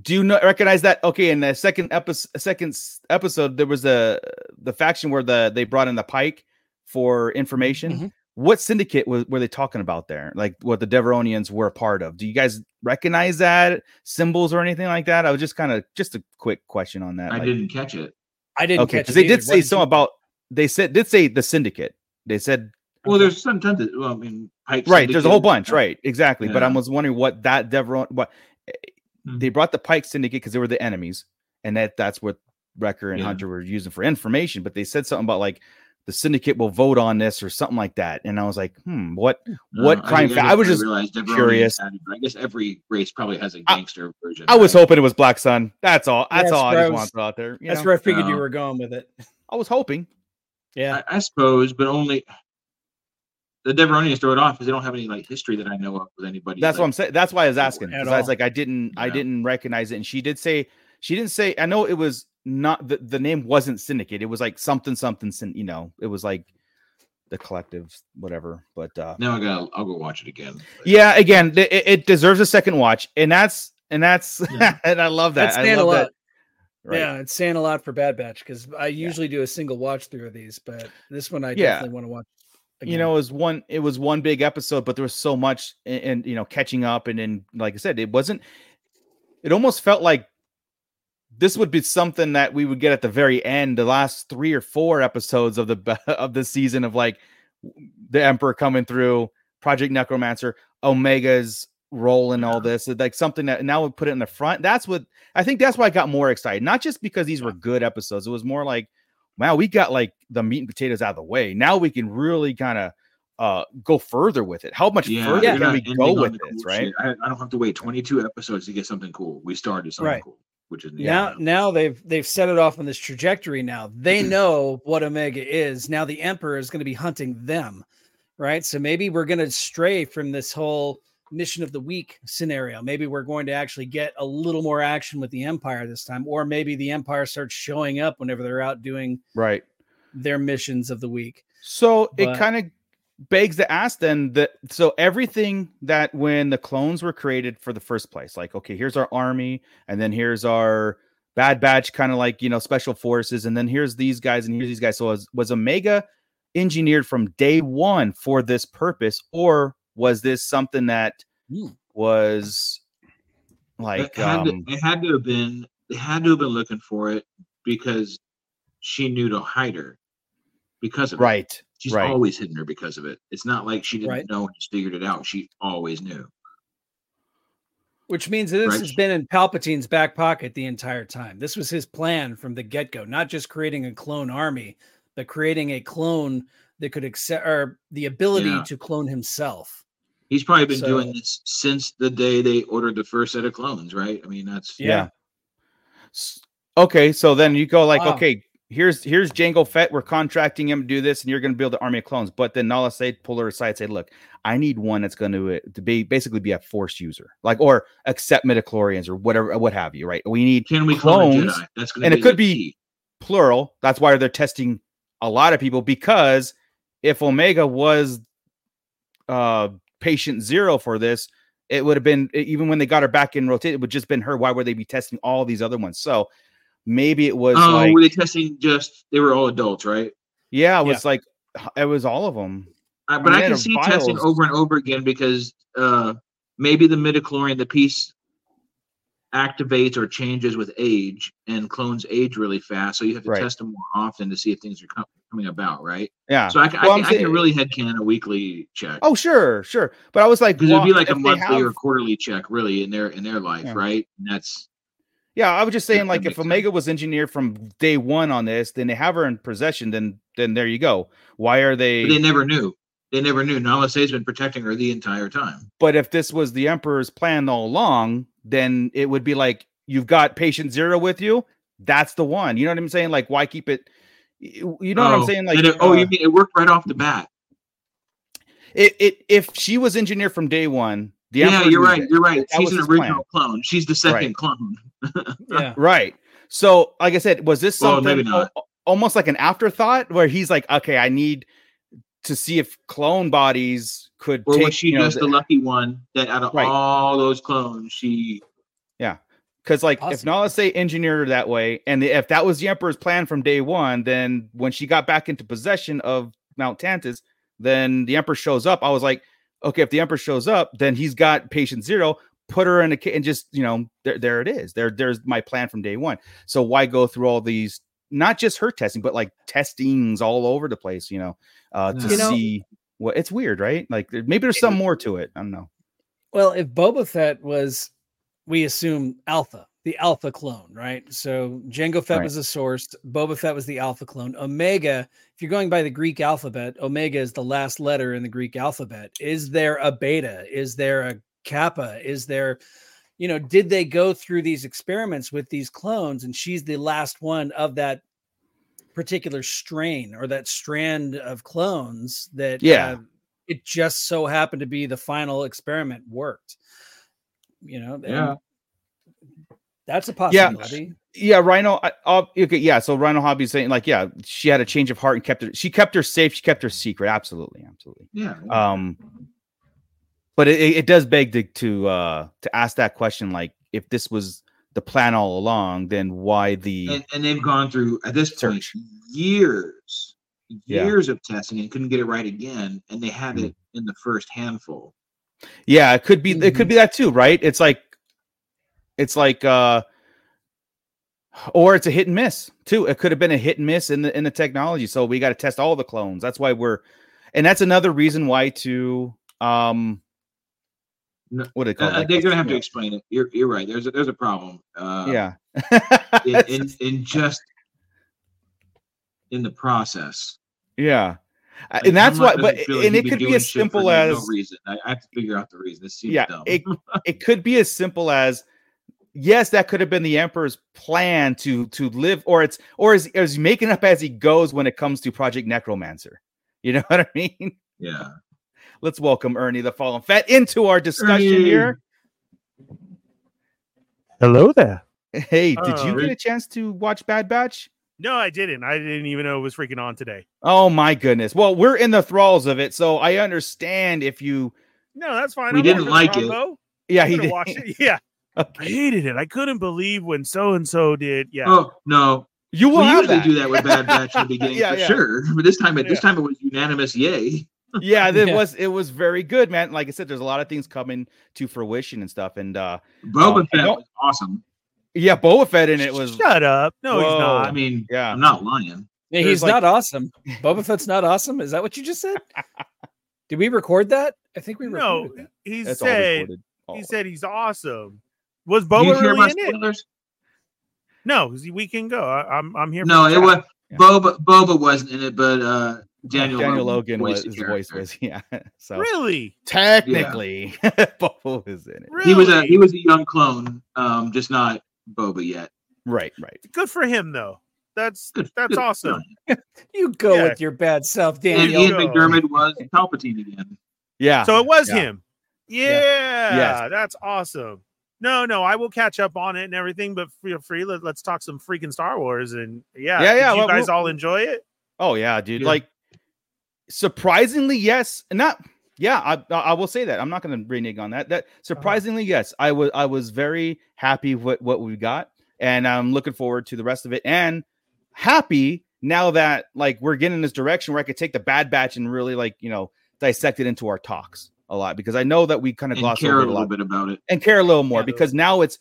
Do you know, recognize that? Okay, in the second episode, second episode, there was the the faction where the they brought in the Pike for information. Mhm. What syndicate was, were they talking about there? Like what the Devaronians were a part of? Do you guys recognize that symbols or anything like that? I was just kind of just a quick question on that. I like- didn't catch it. I didn't okay, because they did either. Say you- something about they said did say the syndicate. They said Well, there's sometimes that, well, I mean, Pike right. There's a whole bunch, right? Exactly. But I was wondering what that Deveron what Mhm. they brought the Pike Syndicate because they were the enemies, and that that's what Wrecker and Yeah. Hunter were using for information. But they said something about like the syndicate will vote on this or something like that, and I was like, hmm, what? What I crime think fa- I was just realized curious. had but I guess every race probably has a gangster version. I was right? hoping it was Black Sun. That's all. That's That's all I I just was- want to throw out there. you That's know? where I figured you were going with it. I was hoping. Yeah. I, I suppose, but only the Devaronians throw it off because they don't have any like history that I know of with anybody. That's what I'm saying. That's why I was asking. asking. 'cause. I was like, I didn't, I didn't recognize it, and she did say, she didn't say. I know it was not the, the name wasn't syndicate. It was like something something. syn- You know, it was like the collective, whatever. But uh Now I got. I'll go watch it again. But- yeah, again, th- it, it deserves a second watch, and that's and that's Yeah. [LAUGHS] and I love that. That's I love lot. that. Right. Yeah, it's saying a lot for Bad Batch because I usually do a single watch through of these, but this one I Yeah. definitely want to watch. you know, it was one it was one big episode, but there was so much and, and you know, catching up and then like I said, it wasn't it almost felt like this would be something that we would get at the very end, the last three or four episodes of the [LAUGHS] of the season of like the Emperor coming through, Project Necromancer, Omega's role in all this. It's like something that now we put it in the front. That's what I think that's why I got more excited. Not just because these were good episodes. It was more like, wow, we got like the meat and potatoes out of the way. Now we can really kind of uh go further with it. How much Yeah, further they're can we go with the this, right? I, I don't have to wait 22 episodes to get something cool. We started something Right. cool, which is now now they've they've set it off on this trajectory now they [CLEARS THROAT] know what omega is now the emperor is going to be hunting them right so maybe we're going to stray from this whole mission of the week scenario maybe we're going to actually get a little more action with the empire this time or maybe the empire starts showing up whenever they're out doing Right. their missions of the week So it kind of begs to ask then that so everything that when the clones were created for the first place, like okay, here's our army, and then here's our bad batch, kind of like you know special forces, and then here's these guys and here's these guys. So was, was Omega engineered from day one for this purpose, or was this something that Hmm. was like it, had um, to, it had to have been they had to have been looking for it because she knew to hide her because of it. right? She's right. always hidden her because of it. It's not like she didn't Right. know and just figured it out. She always knew. which means that this Right. has been in palpatine's back pocket the entire time this was his plan from the get-go not just creating a clone army but creating a clone that could accept or the ability Yeah. to clone himself He's probably been So- doing this since the day they ordered the first set of clones, right? I mean, that's Yeah. S- Okay, so then you go like, Wow. okay, here's here's Jango Fett. We're contracting him to do this, and you're going to build an army of clones. But then Nala Se pull her aside, say, look, I need one that's going to uh, to be basically be a Force user, like or accept midichlorians or whatever, uh, what have you, right? We need Can we clone a Clones, Jedi? That's going and to it could the be- key. plural. That's why they're testing a lot of people because if Omega was uh patient zero for this, it would have been even when they got her back in rotate, it would just been her. Why would they be testing all these other ones? So maybe it was Oh, like were they testing just? They were all adults, right? Yeah, it was like it was all of them. Uh, but mean, I can had see testing over and over again because uh, maybe the midichlorian, the piece activates or changes with age, and clones age really fast. So you have to Right. test them more often to see if things are com- coming about, right? Yeah. So I, can, Well, I, can, I can really headcanon a weekly check. Oh, sure, sure. But I was like, because it'd be like a monthly or quarterly check, really, in their in their life, Yeah. right? And that's Yeah, I was just saying, like, if makes sense. Omega was engineered from day one on this, then they have her in possession. Then, then there you go. Why are they? but they never knew. They never knew. Nala Se's been protecting her the entire time. But if this was the Emperor's plan all along, then it would be like you've got patient zero with you. That's the one. You know what I'm saying? Like, why keep it? You you know what I'm Oh, saying? Like, it- oh, uh, you mean it worked right off the bat? it, it if she was engineered from day one, the yeah, Emperor you're right. that. You're right. That She's was an original plan. clone. She's the second Right. clone. [LAUGHS] Yeah. Right. So, like I said, was this Well, something maybe not. almost like an afterthought where he's like, okay, I need to see if clone bodies could Or take, was she you know, just the lucky one that out of Right. all those clones, she Yeah, because like if Possibly. Nala Se engineered her that way, and if that was the Emperor's plan from day one, then when she got back into possession of Mount Tantiss, then the Emperor shows up. I was like, okay, if the Emperor shows up, then he's got patient zero. Put her in a kit and just you know there there it is. There there's my plan from day one. So why go through all these? Not just her testing, but like testings all over the place. You know, uh, to You know- see what it's weird, right? Like there- maybe there's some more to it. I don't know. Well, if Boba Fett was, we assume Alpha, the Alpha clone, right? So Jango Fett Right. was the source. Boba Fett was the Alpha clone. Omega, if you're going by the Greek alphabet, Omega is the last letter in the Greek alphabet. Is there a beta? Is there a kappa? Is there, you know, did they go through these experiments with these clones and she's the last one of that particular strain or that strand of clones that Yeah. uh, it just so happened to be the final experiment worked you know Yeah. that's a Yeah. possibility yeah, Rhino. I, uh, okay, yeah. So Rhino Hobby saying like, yeah, she had a change of heart and kept her. She kept her safe. She kept her secret. Absolutely, absolutely. yeah. Um, but it, it it does beg to to uh to ask that question, like, if this was the plan all along, then why the and, and they've gone through at this point Search. years, Yeah. years of testing and couldn't get it right again, and they had Mm. it in the first handful. yeah, it could be it Mm-hmm. could be that too, right? It's like it's like uh or it's a hit and miss too. It could have been a hit and miss in the in the technology. So we got to test all the clones. That's why we're and that's another reason why to um No, what they Uh, call it? they're gonna have to explain it. You're, you're right. There's a, there's a problem. Uh, yeah. in, in [LAUGHS] in just in the process. yeah. Uh, Like, and that's why but like and it could be as simple no as reason. I, I have to figure out the reason. This seems yeah, dumb. it, [LAUGHS] it could be as simple as yes, that could have been the emperor's plan to to live, or it's or is is making up as he goes when it comes to Project Necromancer. You know [LAUGHS] what I mean? yeah. Let's welcome Ernie the Fallen Fett into our discussion Ernie. here. Hello there. Hey, did uh, you Oh. get a chance to watch Bad Batch? No, I didn't. I didn't even know it was freaking on today. Oh my goodness. Well, we're in the thralls of it, so I understand if you No, that's fine. We I'm didn't like the it. combo. yeah, he gonna did. watch it. [LAUGHS] Yeah, I hated it. I couldn't believe when so and so did. Yeah, Oh no. You will we have usually that. do that with Bad Batch in the [LAUGHS] beginning Yeah, for yeah. sure. [LAUGHS] But this time, it this time it was unanimous. Yay! [LAUGHS] yeah, it Yeah. was it was very good, man. Like I said, there's a lot of things coming to fruition and stuff. And uh Boba Um, Fett was awesome. yeah, Boba Fett in it was shut up. No, he's not. I mean, yeah. I'm not lying. Yeah, he's like- not awesome boba fett's not awesome is that what you just said [LAUGHS] did we record that i think we no, recorded that. he That's said recorded. All he said he's awesome. Was Do you Boba really about in it? spoilers? No, 'cause we can go. I, I'm I'm here. No, the it was Yeah. Boba. Boba wasn't in it, but uh, Daniel, Daniel Logan, Logan was his voice was yeah. So really, technically [LAUGHS] Boba was in it. really. He was a he was a young clone, um, just not Boba yet. Right, right. good for him though. That's Good, that's good. awesome. [LAUGHS] you go Yeah. with your bad self Daniel. And daniel Ian go. McDermott was Palpatine again. Yeah. So it was yeah. him. Yeah, Yes. that's awesome. No, no, I will catch up on it and everything, but feel free. Let, let's talk some freaking Star Wars and yeah, Yeah, did yeah, You well, guys we'll- all enjoy it? Oh yeah, dude. Yeah. Like surprisingly, yes. Not yeah, I I I will say that. I'm not gonna renege on that. That uh-huh. surprisingly, yes. I was I was very happy with what we got, and I'm looking forward to the rest of it. And happy now that like we're getting in this direction where I could take the bad batch and really like, you know, dissect it into our talks a lot because I know that we kind of And gloss care over a little lot bit about it. and care a little more Yeah, because now it's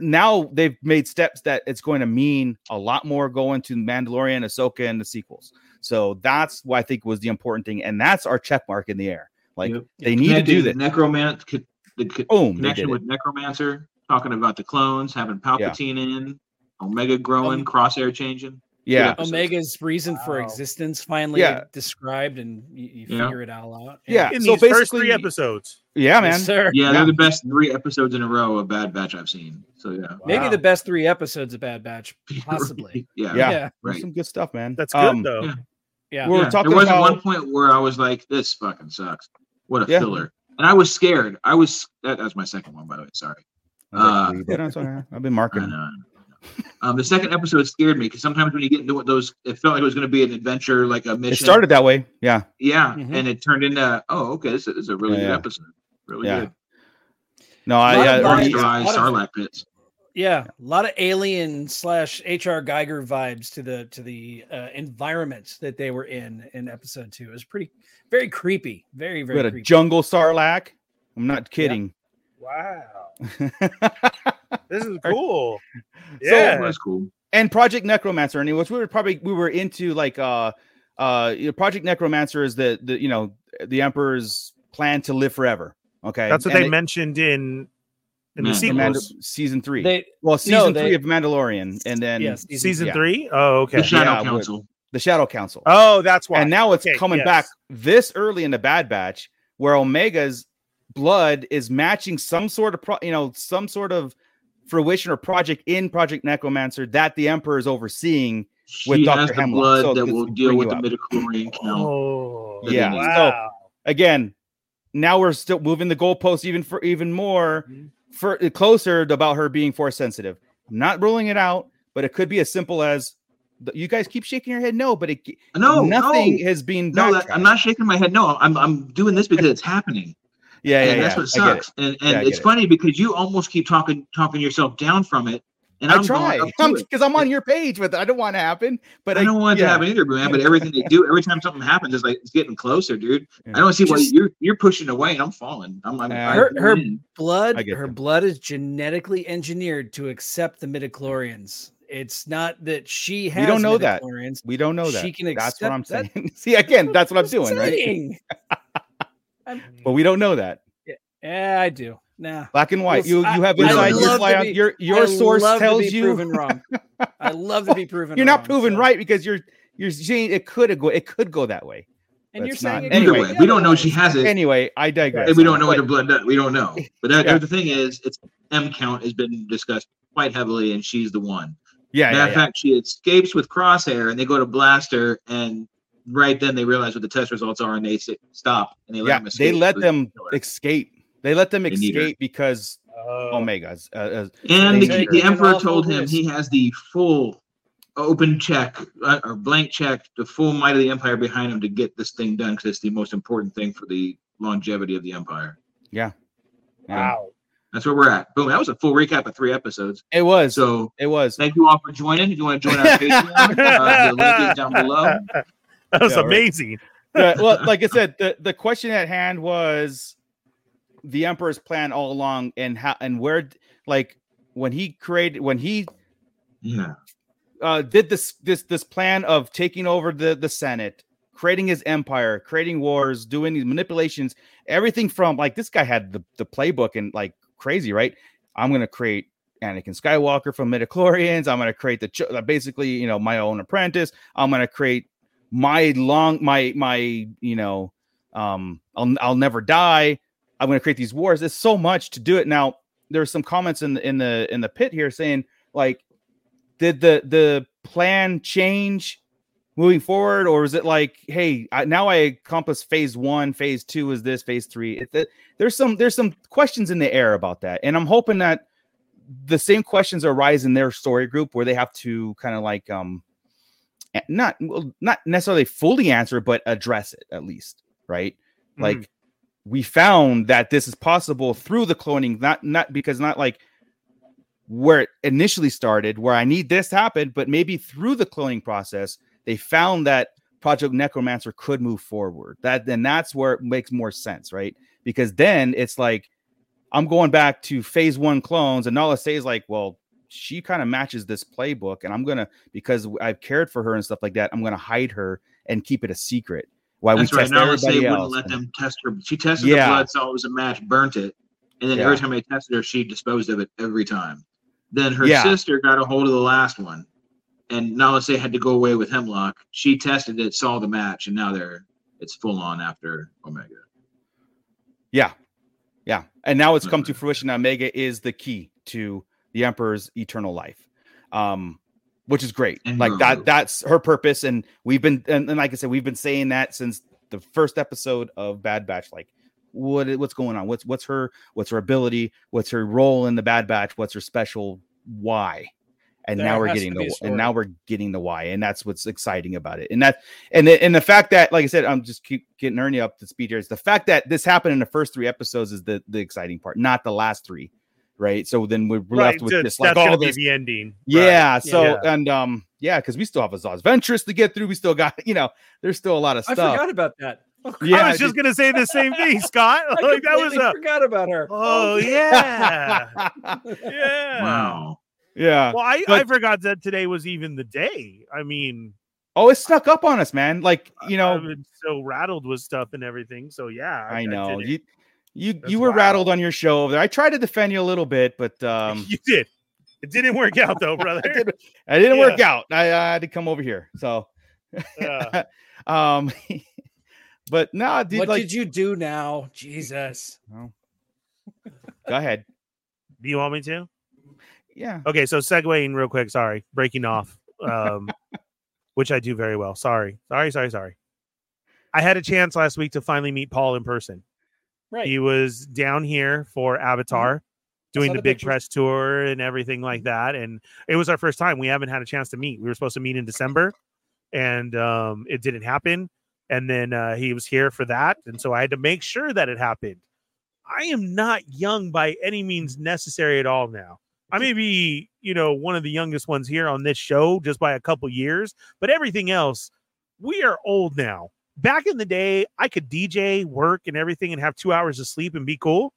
now they've made steps that it's going to mean a lot more going to Mandalorian, Ahsoka, and the sequels. So that's what I think was the important thing, and that's our check mark in the air. Like Yep. they need to do Connecting that. Necroman- co- the co- Boom, connection with. Necromancer, talking about the clones, having Palpatine in, Omega growing, Um, crosshair changing. Yeah, omega's reason for existence finally Yeah. described and you, you Yeah. figure it all out Yeah. In so these first basically- three episodes. yeah, man. Yes, sir. Yeah, Yeah. they're the best three episodes in a row of Bad Batch I've seen. So yeah, Maybe the best three episodes of Bad Batch, possibly. [LAUGHS] yeah, Yeah. yeah, There's right. some good stuff, man. That's good Um, though. Yeah. yeah. We're Yeah, talking there was about one point where I was like, "This fucking sucks. What a Yeah. filler!" And I was scared. I was that, that's my second one, by the way. Sorry. I was like, Uh, "Leave it." That's all right. I've been marking. I. Um, the second episode scared me because sometimes when you get into what those, it felt like it was going to be an adventure, like a mission. It started that way. Yeah. yeah, Mhm. and it turned into, oh, okay, this is a really Yeah, good yeah. episode. Really Yeah. good. No, I Lot yeah, of early- vibes. Sterilized lot of- Sarlacc pits. Yeah, a lot of alien slash HR Giger vibes to the to the uh, environment that they were in in episode two. It was pretty, very creepy, very we very had a creepy. jungle sarlacc. I'm not kidding. Wow. [LAUGHS] This is cool. That Yeah. was cool. and Project Necromancer, and it was we were probably we were into like uh uh you know, Project Necromancer is the the you know the Emperor's plan to live forever. Okay, That's what And they it- mentioned in in the mm. Man, the Manda- season three. They well, season they- three of Mandalorian, and then yes, Season yeah. three? Oh, okay. The Shadow Yeah, but- Council. the Shadow Council. Oh, that's why. and now it's Okay, coming yes. back this early in the Bad Batch, where Omega's blood is matching some sort of pro- you know some sort of fruition or project in Project Necromancer that the Emperor is overseeing. with She Dr. has the Hemlock, blood so that will will deal with the up. midichlorian oh, count. Oh, Yeah, so- Again, now we're still moving the goalposts even for even more mm-hmm. For uh, closer about her being force sensitive. I'm not ruling it out, but it could be as simple as you guys keep shaking your head. No, but it No, nothing no. has been No, that. I'm not shaking my head. No, I'm I'm doing this because it's happening. [LAUGHS] Yeah, yeah, and that's yeah. what get it. sucks. And and Yeah, it's it. funny because you almost keep talking talking yourself down from it. And I I'm try going up to because I'm on your page with it. I don't want to happen, but I don't want it yeah. to happen either, man. But everything they do, every time something happens, it's like it's getting closer, dude. Yeah. I don't see why Just- you're you're pushing away and I'm falling. I'm, I'm Yeah. I'm Her- her- blood her you. blood is genetically engineered to accept the midichlorians. It's not that she has We don't know that. We don't know that. She can that's what I'm accept saying. [LAUGHS] See, again, that's what I'm doing, right? [LAUGHS] But we don't know that. Yeah, I do. Nah. Black and white. You you have I inside. Your, to fly on, your your I source love to tells be you proven wrong. I love to be [LAUGHS] proven you're not wrong, proven so- right because you're you're saying it could go it could go that way. And but you're it's not. saying it Either could Anyway, way, we don't know she has it, Anyway, I digress. and we don't know what But- her blood does. We don't know. But that, Yeah. the thing is, it's M count has been discussed quite heavily, and she's the one. Yeah, Matter yeah, of yeah. fact, she escapes with Crosshair, and they go to Blaster, and right then they realize what the test results are, and they say, stop, and they let Yeah, them they let them escape. They let them They need her. escape because Oh. Omegas. Uh, uh, And the, the emperor told him he has the full open check uh, or blank check, the full might of the empire behind him to get this thing done because it's the most important thing for the longevity of the empire. yeah, Wow. That's where we're at. Boom. That was a full recap of three episodes. it was. So it was. thank you all for joining. If you want to join our [LAUGHS] Patreon, uh, the link is down below. [LAUGHS] That was Yeah, right. amazing. Yeah, well, [LAUGHS] like I said, the, the question at hand was the emperor's plan all along, and how and where, like when he created when he Yeah. uh, did this this this plan of taking over the the Senate, creating his empire, creating wars, doing these manipulations, everything from like this guy had the the playbook and like crazy, right? I'm gonna create Anakin Skywalker from midichlorians. I'm gonna create the basically you know my own apprentice. I'm gonna create my long my my you know um I'll I'll never die. I'm gonna create these wars. There's so much to do it now. There's some comments in the in the in the pit here saying like did the the plan change moving forward or is it like hey I, now i accomplished phase one phase two is this phase three it, it- there's some there's some questions in the air about that and i'm hoping that the same questions arise in their story group where they have to kind of like um not well, not necessarily fully answer but address it at least right like we found that this is possible through the cloning not not because not like where it initially started where i need this to happen but maybe through the cloning process they found that project necromancer could move forward. That then that's where it makes more sense right? Because then it's like i'm going back to phase one clones and Nala is like well she kind of matches this playbook and i'm gonna because i've cared for her and stuff like that i'm gonna hide her and keep it a secret while That's we right. test Nala Se wouldn't let them test her. She tested Yeah. the blood, saw it was a match, burnt it, and then Yeah. every time they tested her, she disposed of it every time. Then her Yeah. sister got a hold of the last one, and Nala Se had to go away with Hemlock. She tested it, saw the match, and now they're it's full on after Omega. Yeah. Yeah. And now it's come to fruition. Omega is the key to the Emperor's eternal life, um, which is great. Like that, role. that's her purpose, and we've been and, and like I said, we've been saying that since the first episode of Bad Batch. Like, what what's going on? What's what's her what's her ability? What's her role in the Bad Batch? What's her special? Why? And There now we're getting the and now we're getting the why, and that's what's exciting about it. And that and the, and the fact that, like I said, I'm just keep getting Ernie up to speed here. Is the fact that this happened in the first three episodes is the the exciting part, not the last three, right? So then we're Right, left with just- just like that's all gonna be this, the ending. yeah. So Yeah. and um yeah, because we still have Asajj Ventress to get through. We still got [LAUGHS] you know, there's still a lot of stuff. I forgot about that. Oh, [LAUGHS] Yeah, I was just gonna say the same [LAUGHS] thing, Scott. I Like that was a forgot about her. oh yeah, yeah. Wow. yeah. Well, I, I forgot that today was even the day. I mean, Oh, it snuck up on us, man. Like you I've know, been so rattled with stuff and everything. So yeah, I know did you you That's you were wild. rattled on your show over there. I tried to defend you a little bit, but um [LAUGHS] you did. It didn't work out though, [LAUGHS] brother. I, did, I didn't work out. I, I had to come over here. So Yeah. [LAUGHS] um but no, dude, what like did you do now? Jesus. go ahead. Do you want me to? Yeah. Okay, so segueing real quick. Sorry, breaking off, um, which I do very well. Sorry, sorry, sorry, sorry. I had a chance last week to finally meet Paul in person. Right. He was down here for Avatar, doing saw the, big pictures. press tour and everything like that. And it was our first time. We haven't had a chance to meet. We were supposed to meet in December, and um, it didn't happen. And then uh, he was here for that, and so I had to make sure that it happened. I am not young by any means necessary at all now. I may be, you know, one of the youngest ones here on this show just by a couple years, but everything else, we are old now. Back in the day, I could DJ, work, and everything and have two hours of sleep and be cool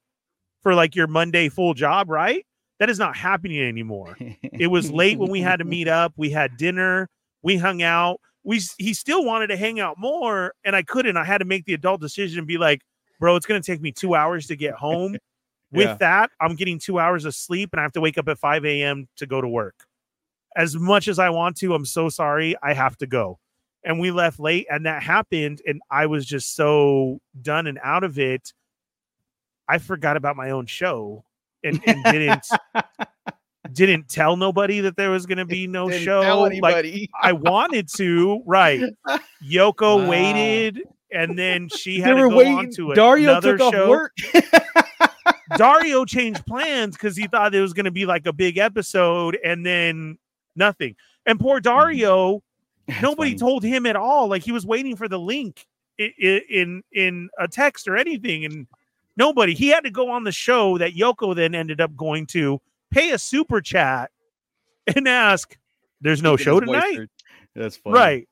for like your Monday full job, right? That is not happening anymore. [LAUGHS] It was late when we had to meet up. We had dinner. We hung out. We he still wanted to hang out more, and I couldn't. I had to make the adult decision and be like, bro, it's gonna take me two hours to get home. [LAUGHS] With Yeah. that, I'm getting two hours of sleep, and I have to wake up at 5 a.m. to go to work. As much as I want to, I'm so sorry. I have to go. And we left late, and that happened, and I was just so done and out of it. I forgot about my own show and, [LAUGHS] and didn't didn't tell nobody that there was going to be no Didn't show. tell Like. I wanted to, right? Yoko Wow. waited, and then she had were to go waiting. on to Dario another took show. off work. [LAUGHS] Dario changed plans because he thought it was going to be like a big episode, and then nothing. And poor mm. Dario, That's nobody funny. told him at all. Like he was waiting for the link in, in in a text or anything, and nobody. He had to go on the show that Yoko then ended up going to pay a super chat and ask, "There's no show tonight." That's funny. Right.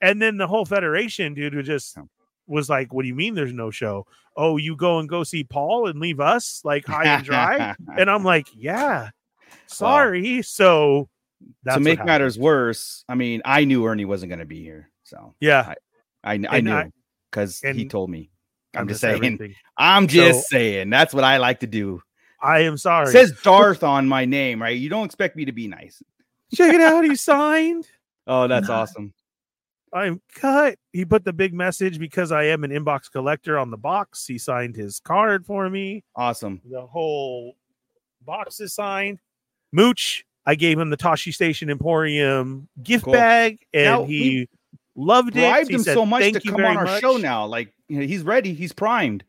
And then the whole federation, dude, was just was like, "What do you mean there's no show? Oh, you go and go see Paul and leave us like high and dry?" [LAUGHS] and I'm like, "Yeah, sorry." So that's to make matters worse, I mean, I knew Ernie wasn't going to be here, so yeah, I I And knew because he told me. I'm just saying. everything. I'm just So- saying. That's what I like to do. I am sorry. It says Darth on my name, right? You don't expect me to be nice. Check it out. He signed. [LAUGHS] Oh, that's awesome. I'm cut. He put the big message because I am an inbox collector on the box. He signed his card for me. Awesome. the whole box is signed. Mooch, I gave him the Tosche Station Emporium gift Cool. bag, and Now, he loved it. Bribed He him said, so much "Thank to you come on our much." show now. Like you know, he's ready. He's primed.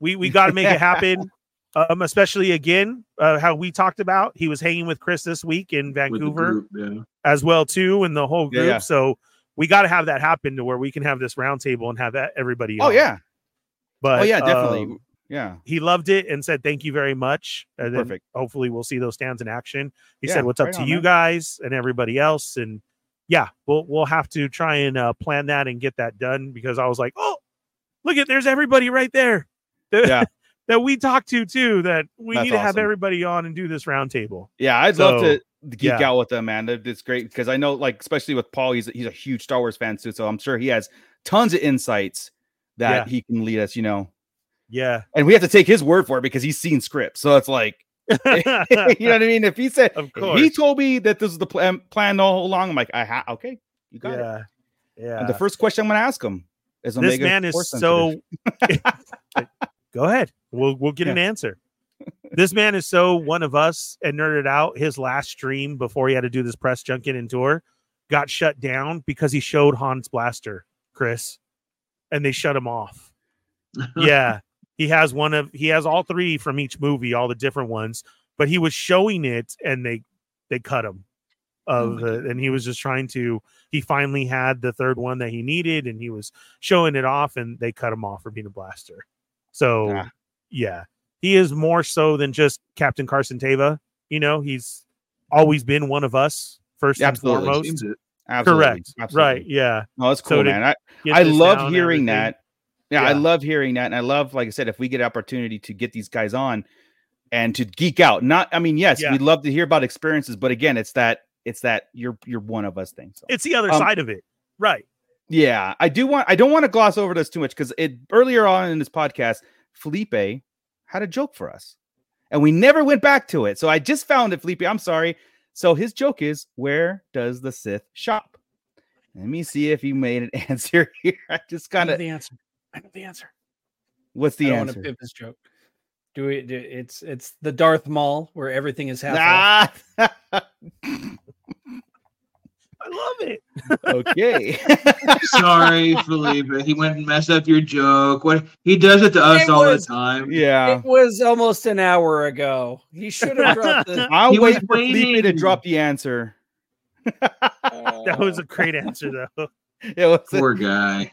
We we got to make it [LAUGHS] happen. Um, especially again, uh, how we talked about. He was hanging with Chris this week in Vancouver group, yeah. as well too, and the whole Yeah, group. yeah. So we got to have that happen to where we can have this roundtable and have that everybody. Oh on. yeah. but oh yeah. Definitely. um, yeah. he loved it and said thank you very much. And then Perfect. hopefully we'll see those stands in action. He Yeah, said, "What's up right to on, you man. guys and everybody else?" And yeah, we'll we'll have to try and uh, plan that and get that done because I was like, "Oh, look at there's everybody right there." That, Yeah. [LAUGHS] that we talked to too. That we That's need to have everybody on and do this roundtable. Yeah. I'd love So, to to geek yeah. out with them, man. It's great because I know, like, especially with Paul, he's he's a huge Star Wars fan too. So I'm sure he has tons of insights that Yeah. he can lead us. You know, Yeah, and we have to take his word for it because he's seen scripts. So it's like, [LAUGHS] [LAUGHS] you know what I mean? If he said, Of course. he told me that this is the plan, plan all along, I'm like, I ha- okay, you got it. yeah, yeah. And the first question I'm going to ask him is, this Omega man is Force so. [LAUGHS] Go ahead. We'll we'll get an answer. this man is so one of us and nerded out. His last stream before he had to do this press junket and tour got shut down because he showed Han's Blaster, Chris, and they shut him off. yeah, he has one of he has all three from each movie, all the different ones, but he was showing it and they they cut him of the, and he was just trying to he finally had the third one that he needed and he was showing it off and they cut him off for being a blaster. So Ah. yeah, he is more so than just Captain Carson Teva. You know, he's always been one of us first Absolutely. and foremost. Absolutely. Correct. Absolutely. Right. Yeah. No, that's cool, to man. I, I love hearing that. Yeah, I love hearing that. And I love, like I said, if we get an opportunity to get these guys on and to geek out. Not I mean, yes, Yeah. we'd love to hear about experiences, but again, it's that it's that you're you're one of us thing. So It's the other Um, side of it. Right. yeah, I do want I don't want to gloss over this too much because it earlier on in this podcast, Felipe had a joke for us. And we never went back to it. So I just found it, Felipe. I'm sorry. So his joke is where does the Sith shop? Let me see if you made an [LAUGHS] answer here. I just I kind of the answer. I know the answer. what's I the don't want to answer? pimp this joke. Do we? Do, it's it's the Darth Mall where everything is half off. Ah, [LAUGHS] I love it. okay. [LAUGHS] Sorry, Felipe. He went and messed up your joke. What he does it to us It all was- the time. yeah. It was almost an hour ago. He should have dropped the. [LAUGHS] I'll He was wait for Felipe to drop the answer. That was a great answer, though. It was a- Poor guy.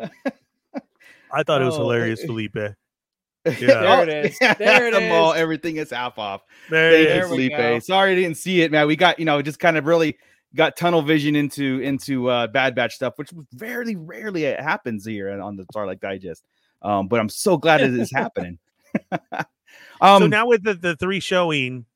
[LAUGHS] I thought it was Oh, hilarious, eh, Felipe. [LAUGHS] There Yeah. it is. [LAUGHS] There it the mall, everything is half off. There Thank it you, is. There we go. Felipe. Sorry I didn't see it, man. We got, you know, just kind of really got tunnel vision into into uh Bad Batch stuff, which very rarely it happens here on the Sarlacc Digest. Um, but I'm so glad it is happening. um so now with the, the three showing,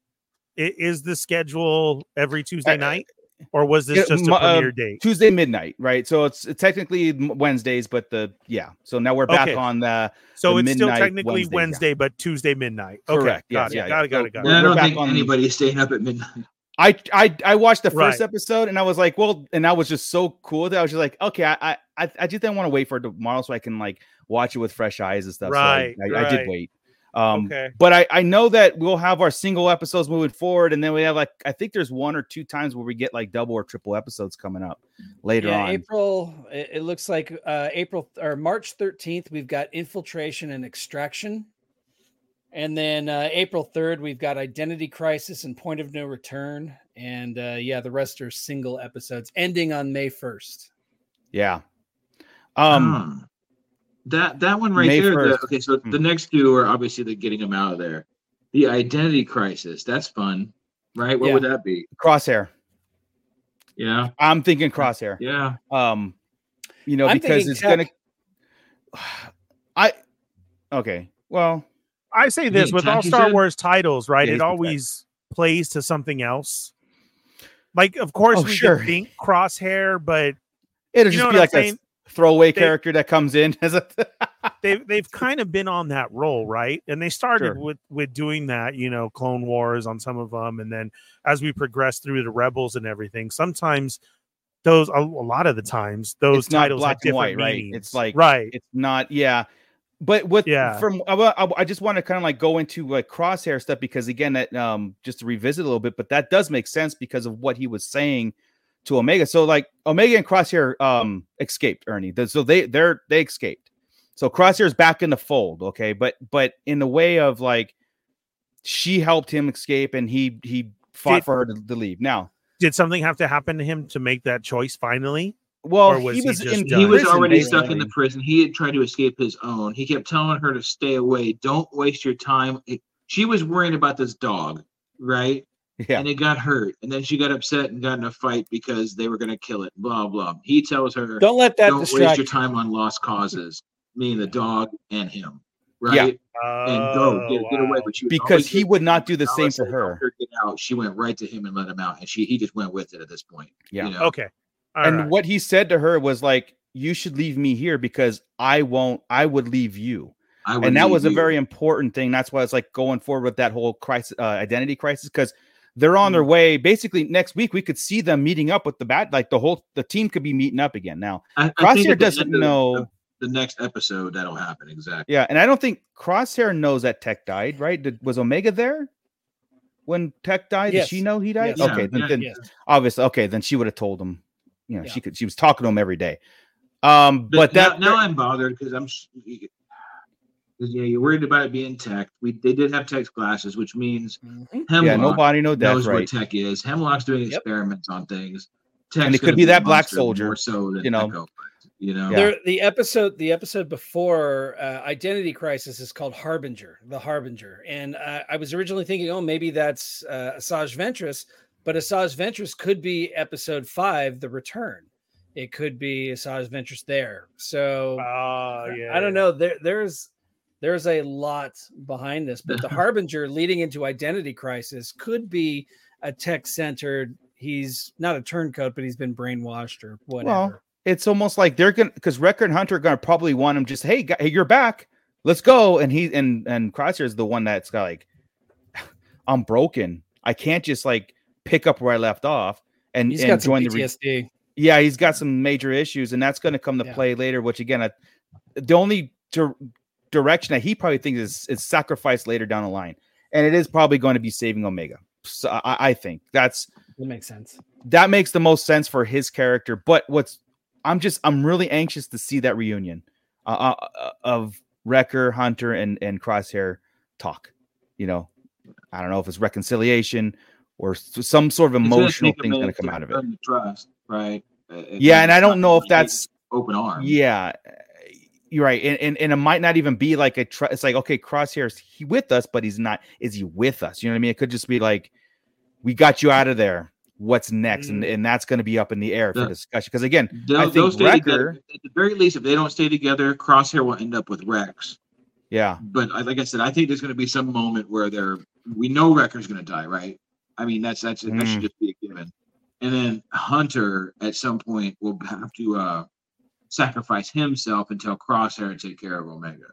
i- is the schedule every Tuesday night, or was this just a mu- uh, premiere date? Tuesday midnight, right? So it's technically Wednesdays, but the yeah. So now we're back Okay. on the So the it's still midnight technically Wednesdays, yeah. Wednesday, but Tuesday midnight. Okay, Correct, got yes, it, yeah, got yeah. it, got it, got So it. I we're don't back think on- anybody's staying up at midnight. I I I watched the first Right. episode and I was like, well, and I was just so cool that I was just like, okay, I I I I just didn't want to wait for tomorrow so I can like watch it with fresh eyes and stuff. Right, so I, I, I did wait. Um, Okay. but I I know that we'll have our single episodes moving forward, and then we have like I think there's one or two times where we get like double or triple episodes coming up later Yeah, on. April. It, it looks like uh, April or March thirteenth. We've got infiltration and extraction, and then uh, April third we've got identity crisis and point of no return. And uh, yeah, the rest are single episodes ending on May first. Yeah. Um. Hmm. That that one right May there. the- okay, so Hmm. the next two are obviously the getting them out of there. The identity crisis. That's fun, right? What Yeah. would that be? Crosshair. Yeah, I'm thinking crosshair. yeah. Um, you know, I'm because it's tech. gonna. [SIGHS] I. Okay. Well. I say this with all Star said? Wars titles, right? Yeah, it he's the tech. always plays to something else. Like, of course, Oh, we sure. could think crosshair, but It'll just be like a throwaway They- character that comes in [LAUGHS] as a. [LAUGHS] they've they've kind of been on that role, right? And they started Sure. with with doing that, you know, Clone Wars on some of them, and then as we progress through the Rebels and everything, sometimes those a, a lot of the times those It's titles black and different white, right? meanings. It's like- right, it's not. Yeah. But with Yeah. from I, I, I just want to kind of like go into like crosshair stuff because again that um just to revisit a little bit, but that does make sense because of what he was saying to Omega. So like Omega and Crosshair um escaped Ernie. So they they're they escaped. So Crosshair's back in the fold, okay? But but in the way of like she helped him escape and he he fought Did- for her to, to leave. Now, did something have to happen to him to make that choice finally? well, was he he was just in? He was prison, already stuck in the prison. He had tried to escape his own. He kept telling her to stay away. Don't waste your time. It- she was worrying about this dog, right? Yeah. And it got hurt. And then she got upset and got in a fight because they were going to kill it. Blah, blah. He tells her, Don't let that don't waste your time on lost causes, meaning the dog and him, Right? Yeah. right? And go get, get away. wow. But she Because he would not do the Now same for say her. Get out. She went right to him and let him out, and she he just went with it at this point. Yeah. You know? Okay, All and right. what he said to her was like you should leave me here because i won't i would leave you I would and that leave was a you. very important thing that's why it's like going forward with that whole crisis uh, identity crisis because they're on their way basically next week we could see them meeting up with the bat. like the whole the team could be meeting up again now I, I crosshair doesn't end know of- the next episode that'll happen. Exactly. Yeah, and I don't think Crosshair knows that Tech died, right? Did, was Omega there when Tech died? Yes. Did she know he died? Yes. Okay, Yeah, then, yeah, then Yes. obviously, okay, then she would have told him. You know, Yeah. she could. She was talking to him every day. Um, but, now, that now I'm bothered because I'm. S- Because yeah, you're worried about it being tech. We they did have tech glasses, which means Mhm. Hemlock yeah, no body, no death, knows right? what tech is. Hemlock's doing Yep. experiments on things. And it could gonna be that black soldier, more so than you know. Echo, you know. There, the episode, the episode before uh, Identity Crisis is called Harbinger, the Harbinger, and uh, I was originally thinking, oh, maybe that's uh, Asajj Ventress, but Asajj Ventress could be Episode Five, The Return. It could be Asajj Ventress there. So Oh yeah. I don't know. There, there's there's a lot behind this, but the [LAUGHS] Harbinger leading into Identity Crisis could be a tech centered. He's not a turncoat, but he's been brainwashed or whatever. Well, It's almost like they're gonna because Wrecker Hunter gonna probably want him just hey, gu- hey, you're back, let's go. And he and and Crosshair is the one that's got like, [SIGHS] I'm broken. I can't just like pick up where I left off and, he's and got some join the. Re- PTSD. yeah, he's got some major issues, and that's going to come to Yeah. play later. Which again, I, the only dir- direction that he probably thinks is is sacrifice later down the line, and it is probably going to be saving Omega. So I, I think that's that makes sense. that makes the most sense for his character. But what's I'm just I'm really anxious to see that reunion uh, uh, of Wrecker, Hunter, and and Crosshair talk. You know, I don't know if it's reconciliation or some sort of It's gonna emotional take a thing going to come out of it. Trust, right? Uh, Yeah, and I don't know if that's open arms. yeah. You're right, and, and and it might not even be like a. Tr- it's like okay, Crosshair's he with us, but he's not. Is he with us? You know what I mean? It could just be like, we got you out of there. What's next? And and that's going to be up in the air for Yeah. discussion. Because again, They'll, I think together. Wrecker, At the very least, if they don't stay together, Crosshair will end up with Rex. yeah, But I- like I said, I think there's going to be some moment where they're. We know Wrecker's going to die, right? I mean, that's that's that Mm. should just be a given. And then Hunter at some point will have to uh sacrifice himself until Crosshair take care of Omega,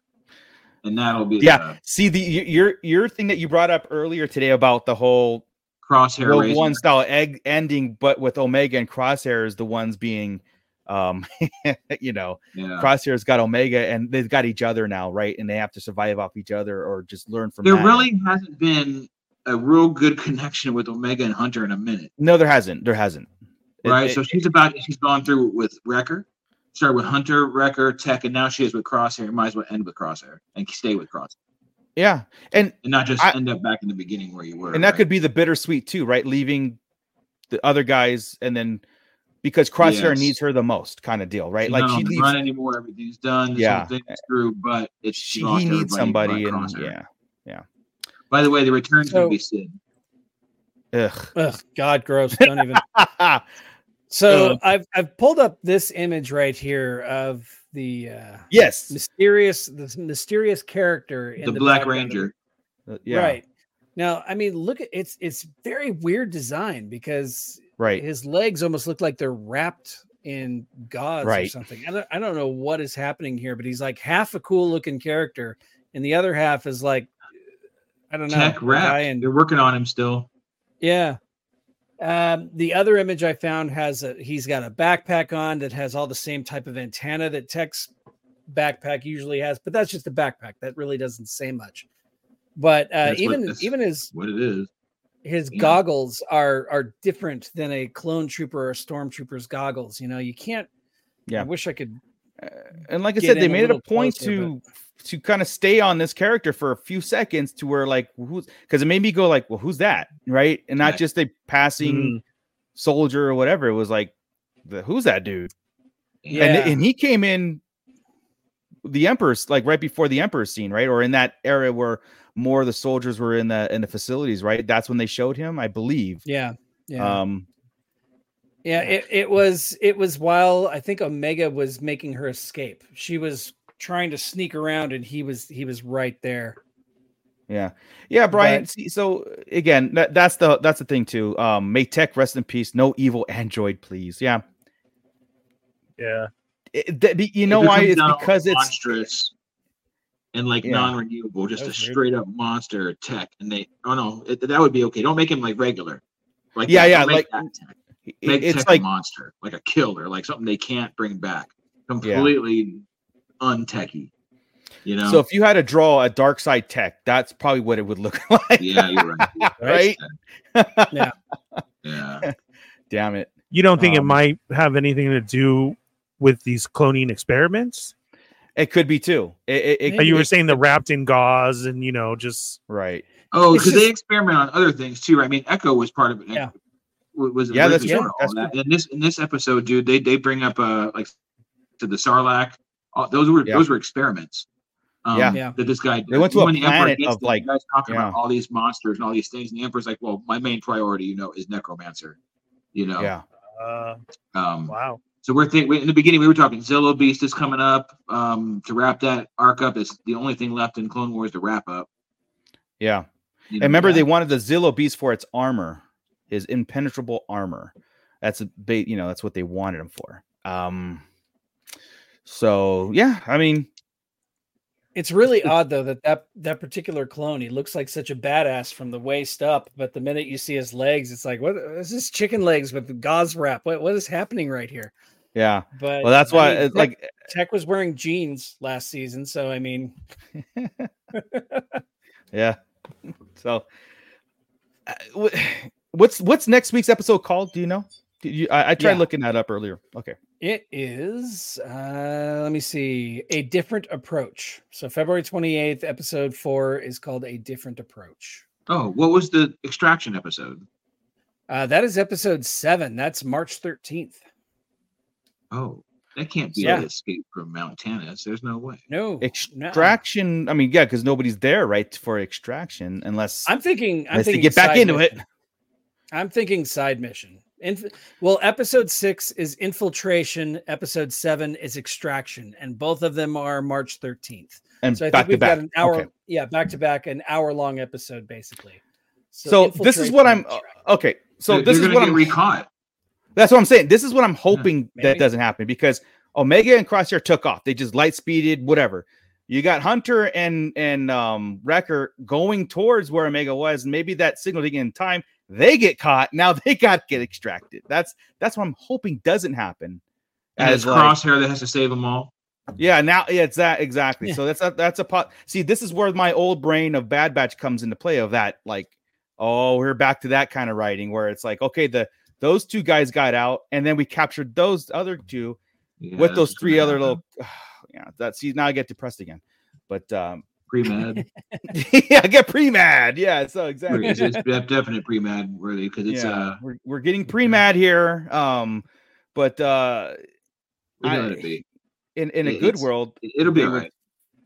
and that'll be yeah. the See the your your thing that you brought up earlier today about the whole Crosshair One style egg ending, but with Omega and Crosshair is the ones being, um, [LAUGHS] you know, Yeah. Crosshair's got Omega and they've got each other now, right? And they have to survive off each other or just learn from. There that. really hasn't been a real good connection with Omega and Hunter in a minute, no, there hasn't. There hasn't. Right? it- so she's about she's gone through with Wrecker, started with Hunter, Wrecker, Tech, and now she is with Crosshair. Might as well end with Crosshair and stay with Crosshair, yeah, and and not just I- end up back in the beginning where you were. and that right? could be the bittersweet too, right? Leaving the other guys and then because Crosshair Yes. needs her the most, kind of deal, right? She's like not she on the leaves. run anymore. Everything's done. This Yeah. whole thing through, but it's She, lost he needs somebody, but and Crosshair. yeah, By the way, the return's So- gonna be Sid. ugh. Ugh, God, gross. Don't even. [LAUGHS] [LAUGHS] So Uh. I've I've pulled up this image right here of the uh, yes, mysterious this mysterious character in The, the, Black Ranger. Uh, yeah, Right. Now, I mean, look at it's it's very weird design because right. his legs almost look like they're wrapped in gauze or something. I don't, I don't know what is happening here, but he's like half a cool looking character, and the other half is like I don't know. Tech a rap. guy They're working on him still. yeah. Um, the other image I found has a he's got a backpack on that has all the same type of antenna that Tech's backpack usually has, but that's just a backpack. That really doesn't say much. But uh, That's what- even that's even his What it is. his Yeah. goggles are are different than a clone trooper or stormtrooper's goggles. You know, you can't. Yeah. I wish I could. Uh, and like I said, they in a made it a little point closer, to to kind of stay on this character for a few seconds to where like who's because it made me go like, well, who's that, right? And not just a passing Mm. soldier or whatever. It was like, the, who's that dude? Yeah. And and he came in the emperor's like right before the emperor's scene, right? Or in that area where more of the soldiers were in the in the facilities, right? That's when they showed him, I believe. Yeah. Yeah. Um, yeah. It, it was it was while I think Omega was making her escape. She was trying to sneak around, and he was he was right there. Yeah, yeah, Brian. But- see, so again, that, that's the that's the thing too. Um, may tech rest in peace. No evil android, please. Yeah, Yeah. It- that- you It know why? It's down because it's monstrous and like Yeah. non-renewable, just a was weird. straight up monster tech. And they, oh no, it, that would be okay. Don't make him like regular. Like Yeah, that. yeah, Don't make like, tech. make it's tech like a monster, like a killer, like something they can't bring back. Completely untechy. You know, So if you had to draw a dark side tech, that's probably what it would look [LAUGHS] like. yeah, you're right. [LAUGHS] right? Yeah. [LAUGHS] Yeah, Damn it. You don't think it Um, might have anything to do with these cloning experiments? It could be too. It, it, it- Like you were saying the wrapped in gauze and you know just right. Oh, It's because they experiment on other things too. Right? I mean, Echo was part of it. Yeah. Was Yeah, that's originally true. part of all That's that. In this in this episode, dude, they they bring up uh like to the Sarlacc. Uh, those were Yeah. those were experiments. Um, Yeah. Yeah. That this guy They went to a the planet of, there, like- guys talking yeah. about all these monsters and all these things, and the Emperor's like, "Well, my main priority, you know, is Necromancer." You know. Yeah. uh, Um, wow. So we're thinking in the beginning we were talking Zillo Beast is coming up um, to wrap that arc up. It's the only thing left in Clone Wars to wrap up. Yeah. You And remember, yeah. they wanted the Zillo Beast for its armor, his impenetrable armor. That's a bait, you know, that's what they wanted him for. Um, so yeah, I mean, It's really [LAUGHS] odd though that, that that particular clone, he looks like such a badass from the waist up, but the minute you see his legs, it's like, what is this chicken legs with gauze wrap? What what is happening right here? yeah. But Well, that's I why, mean, Tech- like, Tech was wearing jeans last season, so I mean, [LAUGHS] yeah. So, uh, [SIGHS] what's what's next week's episode called? Do you know? Did you, I, I tried Yeah. looking that up earlier. Okay. It is. Uh, let me see, a different approach. So February twenty eighth, episode four is called a different approach. Oh, what was the extraction episode? Uh, that is episode seven. That's March thirteenth. Oh, that can't be Yeah. the escape from Mount Tantiss. There's no way. No, nuh-uh. Extraction. I mean, yeah, because nobody's there, right, for extraction, unless I'm thinking. I'm unless they thinking get back side into it. I'm thinking side mission. Inf- well, episode six is infiltration. Episode seven is extraction, and both of them are March 13th. and So I back think we've to back. got an hour. Okay. Yeah, back to back, an hour long episode, basically. So this is what I'm. uh. Okay. So They're- this they're is what get I'm. recaught. That's what I'm saying. This is what I'm hoping that doesn't happen because Omega and Crosshair took off. They just light speeded, whatever. You got Hunter and and um Wrecker going towards where Omega was, and maybe that signal didn't in time. They get caught. Now [LAUGHS] they got to get extracted. That's that's what I'm hoping doesn't happen. And it's As like- Crosshair that has to save them all. yeah, now yeah, it's that exactly. Yeah. So that's a, that's a pot. See, this is where my old brain of Bad Batch comes into play. Of that, like, oh, we're back to that kind of writing where it's like, okay, the those two guys got out, and then we captured those other two Yeah, with those three other happen. little. [SIGHS] yeah, that's see now I get depressed again. But um, pre-med. [LAUGHS] yeah, I get pre mad. Yeah, so exactly. it's, it's definite pre-med worthy because it's yeah, uh we're we're getting pre mad here. Um, but uh, I- in in a good world, It- It'll be all right.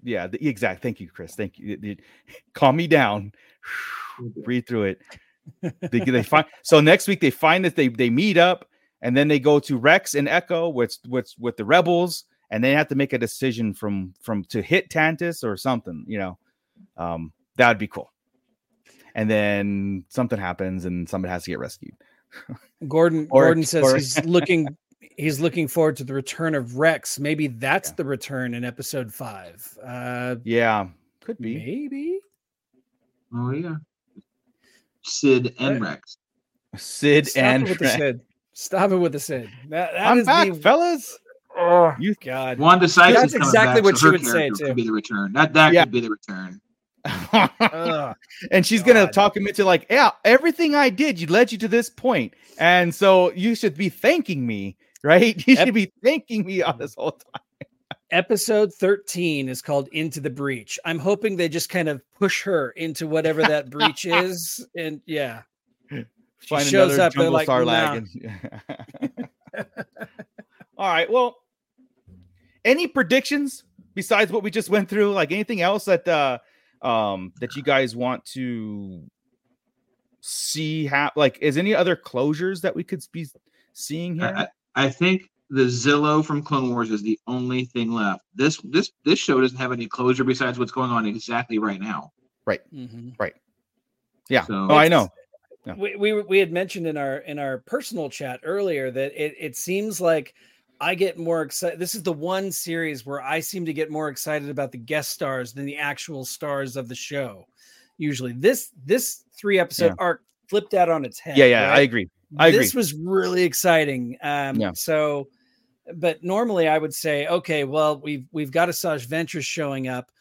yeah, the, exact. Thank you, Chris. Thank you. It- it- calm me down. Breathe through it. They, they [LAUGHS] find so next week they find that they they meet up and then they go to Rex and Echo with with with the rebels and they have to make a decision from from to hit Tantiss or something. You know, um, that would be cool. And then something happens and somebody has to get rescued. [LAUGHS] Gordon Or- Gordon [LAUGHS] says or- he's looking he's looking forward to the return of Rex. Maybe that's Yeah. the return in episode five. Uh Yeah, could be. maybe. Oh yeah. Sid and Right. Rex. Sid Stop and it with the Sid. Stop it with the Sid. That, that I'm is back, the- fellas. Oh You- God. Wanda Sykes That's is exactly back, what so she would say, character too. Could be the return. That that Yeah. could be the return. And she's gonna talk him into like, yeah, everything I did, you led you to this point, and so you should be thanking me, right? [LAUGHS] You Ep- should be thanking me on this whole time. Episode 13 is called Into the Breach. I'm hoping they just kind of push her into whatever that breach [LAUGHS] is. And yeah. She Find shows up, they're jungle like, sarlacc. and- [LAUGHS] All right. Well, any predictions besides what we just went through? Like anything else that uh um that you guys want to see have like is any other closures that we could be seeing here? I, I I think the Zillo from Clone Wars is the only thing left. This this this show doesn't have any closure besides what's going on exactly right now. Mhm. Right. Yeah. so- oh, I know. Yeah. We, we we had mentioned in our in our personal chat earlier that it, it seems like I get more excited. This is the one series where I seem to get more excited about the guest stars than the actual stars of the show. Usually, this this three episode Yeah. arc flipped out on its head. Yeah, yeah, I agree. I agree. This was really exciting. Um, Yeah. So but normally I would say, okay, well, we've we've got Asajj Ventress showing up.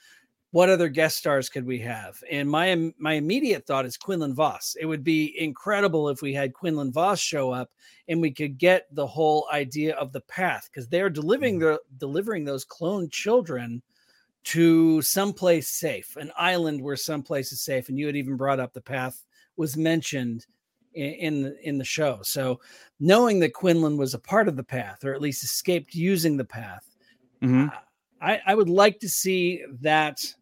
What other guest stars could we have? And my my immediate thought is Quinlan Vos. It would be incredible if we had Quinlan Vos show up and we could get the whole idea of the path because they're delivering the delivering those cloned children to someplace safe, an island where someplace is safe. And you had even brought up the path was mentioned in in the, in the show. So knowing that Quinlan was a part of the path, or at least escaped using the path, Mhm. I, I would like to see that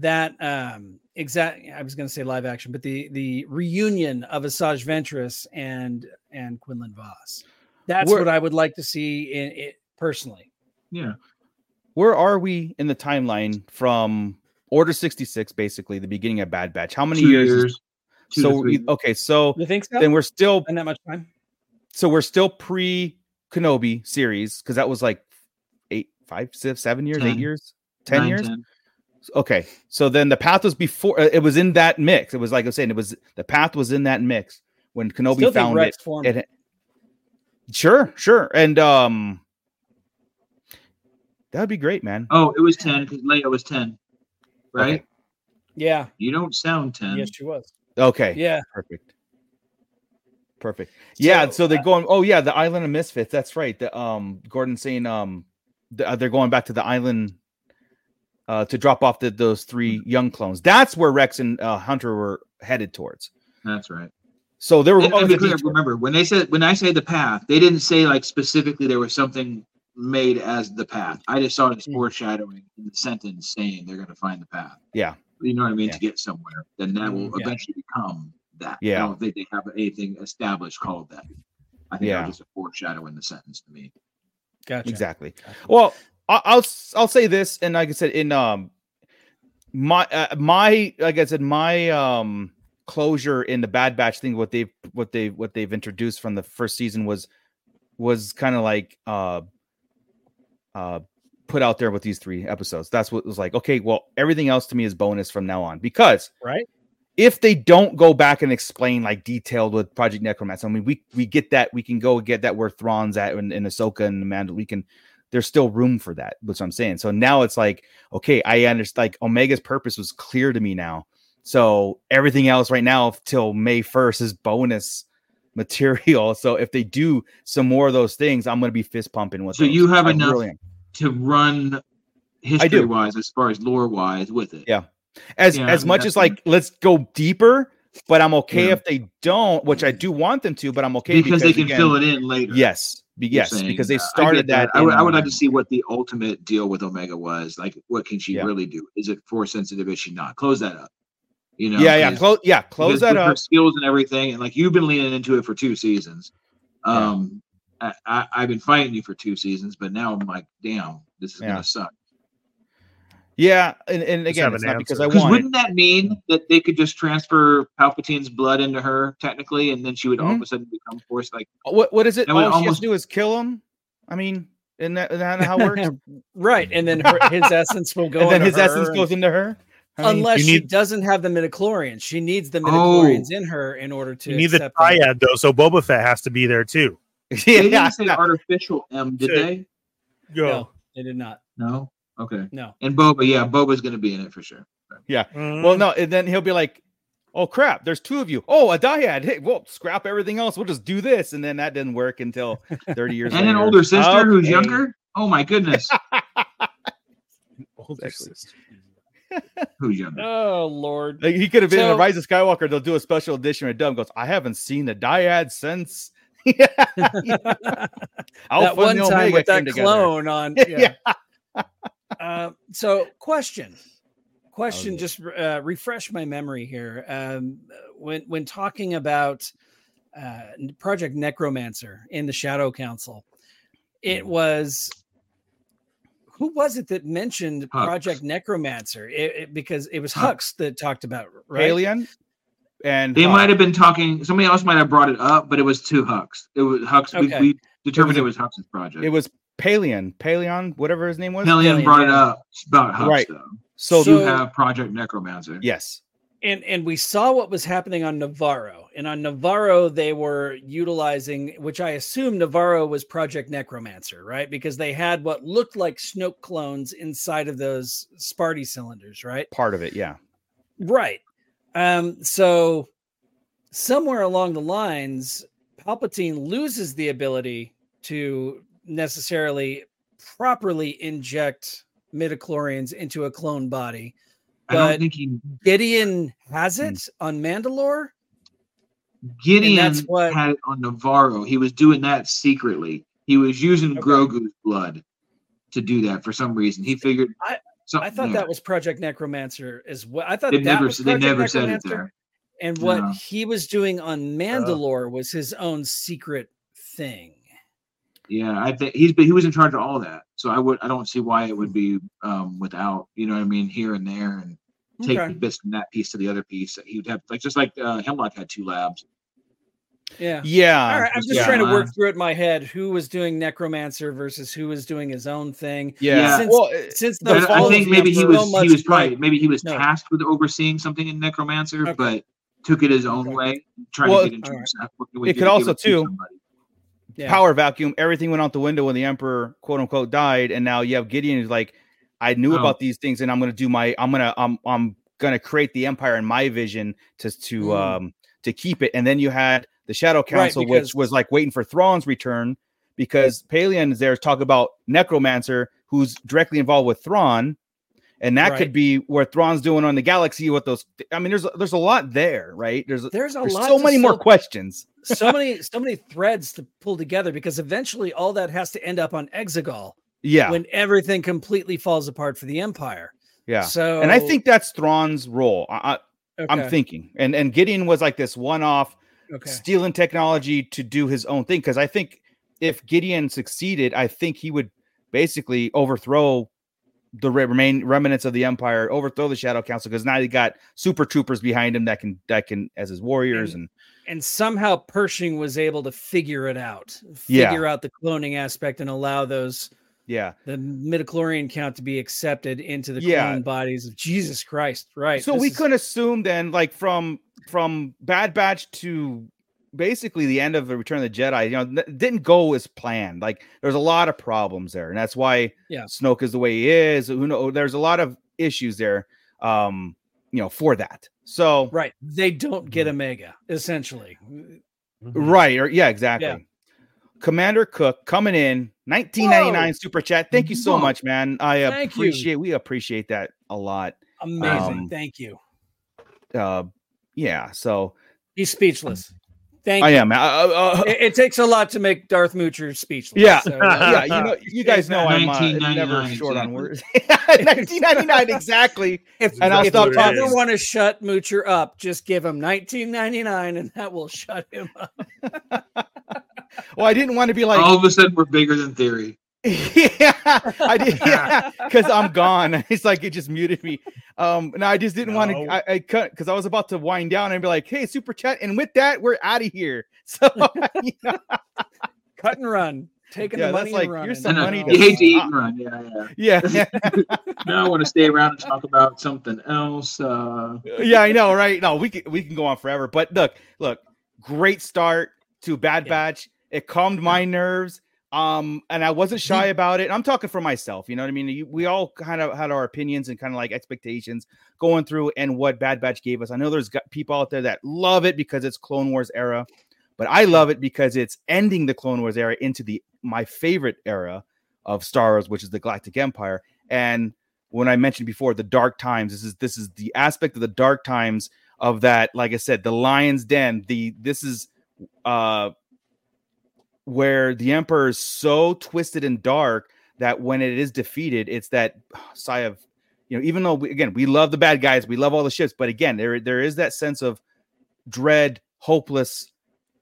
that um exact I was going to say live action, but the the reunion of Asajj Ventress and and Quinlan Vos. That's We're- what I would like to see in it personally. Yeah. Where are we in the timeline from Order 66, basically the beginning of Bad Batch? How many Two years? years. two so we- okay, so You think so? then we're still and that much time? so we're still pre Kenobi series because that was like eight, five, six, seven years, eight years, ten Nine, years. 10. Okay, so then the path was before. uh, It was in that mix. It was like I was saying. It was the path was in that mix when Kenobi Still found it. it. Sure, sure, and um, that would be great, man. Oh, it was 10 because Leia was 10. Right? Okay. Yeah. You don't sound 10. Yes, she was. Okay, Yeah. perfect, perfect. Yeah, So, so they're uh, going. Oh yeah, the Island of Misfits. That's right. The um, Gordon saying um, the, uh, they're going back to the island. Uh, to drop off the, those three young clones. That's where Rex and uh, Hunter were headed towards. That's right. So they were. And, and the clear, remember when they said when I say the path, they didn't say like specifically there was something made as the path. I just saw it as Mm. foreshadowing in the sentence saying they're going to find the path. Yeah. You know what I mean? Yeah. To get somewhere, then that will Mm, yeah. eventually become that. Yeah. I don't think they have anything established called that. I think Yeah. that was just a foreshadow in the sentence to me. Gotcha. Exactly. Well, I- I'll I'll say this, and like I said, in um my uh, my like I said, my um closure in the Bad Batch thing, what they've what they what they've introduced from the first season was was kind of like uh uh put out there with these three episodes. That's what was like. Okay, well, everything else to me is bonus from now on because Right? if they don't go back and explain like detailed with Project Necromancer, I mean, we we get that. We can go get that where Thrawn's at in, in Ahsoka and Amanda. We can. There's still room for that. That's what I'm saying. So now it's like, okay, I understand. Like Omega's purpose was clear to me now. So everything else right now till May 1st is bonus [LAUGHS] material. So if they do some more of those things, I'm gonna be fist pumping with. So those. you have I enough really. To run history wise, as far as lore wise, with it. Yeah. as Yeah, I as mean, much as like let's go deeper but i'm okay Yeah. if they don't which i do want them to but i'm okay because, they can again, fill it in later. yes yes because they uh, started get that, I would, I would like to see what the ultimate deal with Omega was. Like, what can she Yeah. really do? Is it force sensitive? Is she not? Close that up. You know. yeah yeah, close yeah close that up skills and everything, and like you've been leaning into it for two seasons. Yeah. Um, I, I, I've been fighting you for two seasons, but now I'm like, damn, this is Yeah. gonna suck. Yeah and, and again it's an not because i Because want wouldn't that mean that they could just transfer Palpatine's blood into her technically, and then she would all of Mhm. a sudden become force like what what is it all would she has to do is kill him i mean isn't that, isn't that how it works [LAUGHS] right. And then her, his essence will go [LAUGHS] and then into his essence her goes into her I mean, unless You she doesn't have the midichlorians. She needs the midichlorians Oh. in her in order to You need the accept them. triad though, so Boba Fett has to be there too. [LAUGHS] they yeah, didn't say artificial M, did Should- they? Go. No, they did not. No. Okay. No. And Boba, yeah, Boba's gonna be in it for sure. Mhm. Well, no, and then he'll be like, "Oh crap, there's two of you. Oh, a dyad. Hey, well, scrap everything else. We'll just do this." And then that didn't work until 30 years [LAUGHS] And an older sister who's younger. Oh my goodness, [LAUGHS] Older sister. [LAUGHS] who's younger? Oh Lord. Like, he could have been in the Rise of Skywalker. They'll do a special edition where Dumb goes, "I haven't seen the dyad since." Yeah. that one time Omega with that came together. clone on. Yeah. Yeah. Uh, so, question, question, yeah. just uh, refresh my memory here. Um, when when talking about uh, Project Necromancer in the Shadow Council, Mm. it was who was it that mentioned Hux. Project Necromancer? It, it- because it was Hux. Hux that talked about, right? Alien, and They Hawk. might have been talking. Somebody else might have brought it up, but it was to Hux. It was Hux. Okay. We, we determined It it was was, Hux's project. It was Pellaeon, Pellaeon, whatever his name was. Pellaeon, Hellion, brought it yeah. up about Hux Right. though. So, So you have Project Necromancer. yes, and and we saw what was happening on Nevarro, and on Nevarro they were utilizing, which I assume Nevarro was Project Necromancer, right? Because they had what looked like Snoke clones inside of those Spaarti cylinders, right? Part of it, yeah. Right. Um, so somewhere along the lines, Palpatine loses the ability to necessarily properly inject midichlorians into a clone body. I don't But think he Gideon has Hmm. it on Mandalore. Gideon that's what- had it on Nevarro. He was doing that secretly. He was using Okay. Grogu's blood to do that for some reason. He figured. I- something I thought there. that was Project Necromancer as well. I thought They never. was They never said it there. And what No. he was doing on Mandalore was his own secret thing. Yeah, I think he's but he was in charge of all that. So I would. I don't see why it would be um without. You know what I mean? Here and there, and take Okay. bits from that piece to the other piece. He would have like just like uh, Hemlock had two labs. Yeah. Yeah. All right, I'm just yeah. trying to work through it in my head who was doing necromancer versus who was doing his own thing. Yeah. Yeah. Since, Well, since the I, I think maybe he was so he was probably like- maybe he was No. tasked with overseeing something in Necromancer, Okay. but took it his own Okay. way, trying Well, to get into Alright. himself. working It could also, too, somebody. Yeah. power vacuum, everything went out the window when the emperor quote unquote died, and now you have Gideon who's like, I knew Oh. about these things, and I'm gonna do my I'm gonna I'm I'm gonna create the empire in my vision to to Mm. um to keep it. And then you had the Shadow Council, because- which was like waiting for Thrawn's return because Pellaeon is there to talk about Necromancer, who's directly involved with Thrawn. And that Right. could be where Thrawn's doing on the galaxy with those. I mean, there's there's a lot there, right? There's There's a there's lot so many more questions. so many [LAUGHS] so many threads to pull together because eventually all that has to end up on Exegol Yeah, when everything completely falls apart for the Empire. yeah. So and I think that's Thrawn's role. I, I, I'm thinking, and and Gideon was like this one-off okay. stealing technology to do his own thing. Because I think if Gideon succeeded, I think he would basically overthrow the remain remnants of the Empire, overthrow the Shadow Council. Because now he got super troopers behind him that can that can as his warriors, and, and somehow Pershing was able to figure it out, Yeah. figure out the cloning aspect, and allow those yeah. the midichlorian count to be accepted into the Yeah. clone bodies of Jesus Christ. Right. So we is- could assume then, like from from Bad Batch to basically the end of the Return of the Jedi, you know, th- didn't go as planned. Like there's a lot of problems there, and that's why Yeah. Snoke is the way he is. Who know? There's a lot of issues there, um, you know, for that. So Right. They don't get a Mm-hmm. mega, essentially. right, or yeah, exactly. Commander Cook coming in, 1999 super chat. Thank you so Whoa. much, man. I Thank you. appreciate. We appreciate that a lot. Amazing. Um, Thank you. Uh, yeah. So He's speechless. Thank I you. am. Uh, uh, It, it takes a lot to make Darth Moocher speechless. Yeah. so, uh, [LAUGHS] yeah, you know, you [LAUGHS] guys know I'm uh, never 1999 short on words. 1999 exactly. [LAUGHS] if, And I'll if stop you talking. ever want to shut Moocher up, just give him 1999 and that will shut him up. Well, I didn't want to be like, All of a sudden, we're bigger than theory. [LAUGHS] yeah, I did, yeah, [LAUGHS] because I'm gone. [LAUGHS] It's like it just muted me. Um, no, I just didn't want to. I, I cut because I was about to wind down and be like, "Hey, super chat," and with that, we're out of here. So, you know, Cut and run. Taking Yeah, the money like, and running. here's some I know. money You hate to eat uh, and run. Yeah, yeah. yeah, Now I want to stay around and talk about something else. Uh, yeah, I know, right? No, we can we can go on forever. But look, look, great start to Bad Yeah. Batch. It calmed my nerves. Um, and I wasn't shy about it. I'm talking for myself. You know what I mean? You, we all kind of had our opinions and kind of like expectations going through and what Bad Batch gave us. I know there's got people out there that love it because it's Clone Wars era, but I love it because it's ending the Clone Wars era into the my favorite era of Star Wars, which is the Galactic Empire. And when I mentioned before the dark times, this is this is the aspect of the dark times of that. Like I said, the Lion's Den. The this is uh where the Emperor is so twisted and dark that when it is defeated, it's that [SIGHS] sigh of you know. Even though we, again we love the bad guys, we love all the ships, but again there there is that sense of dread, hopeless,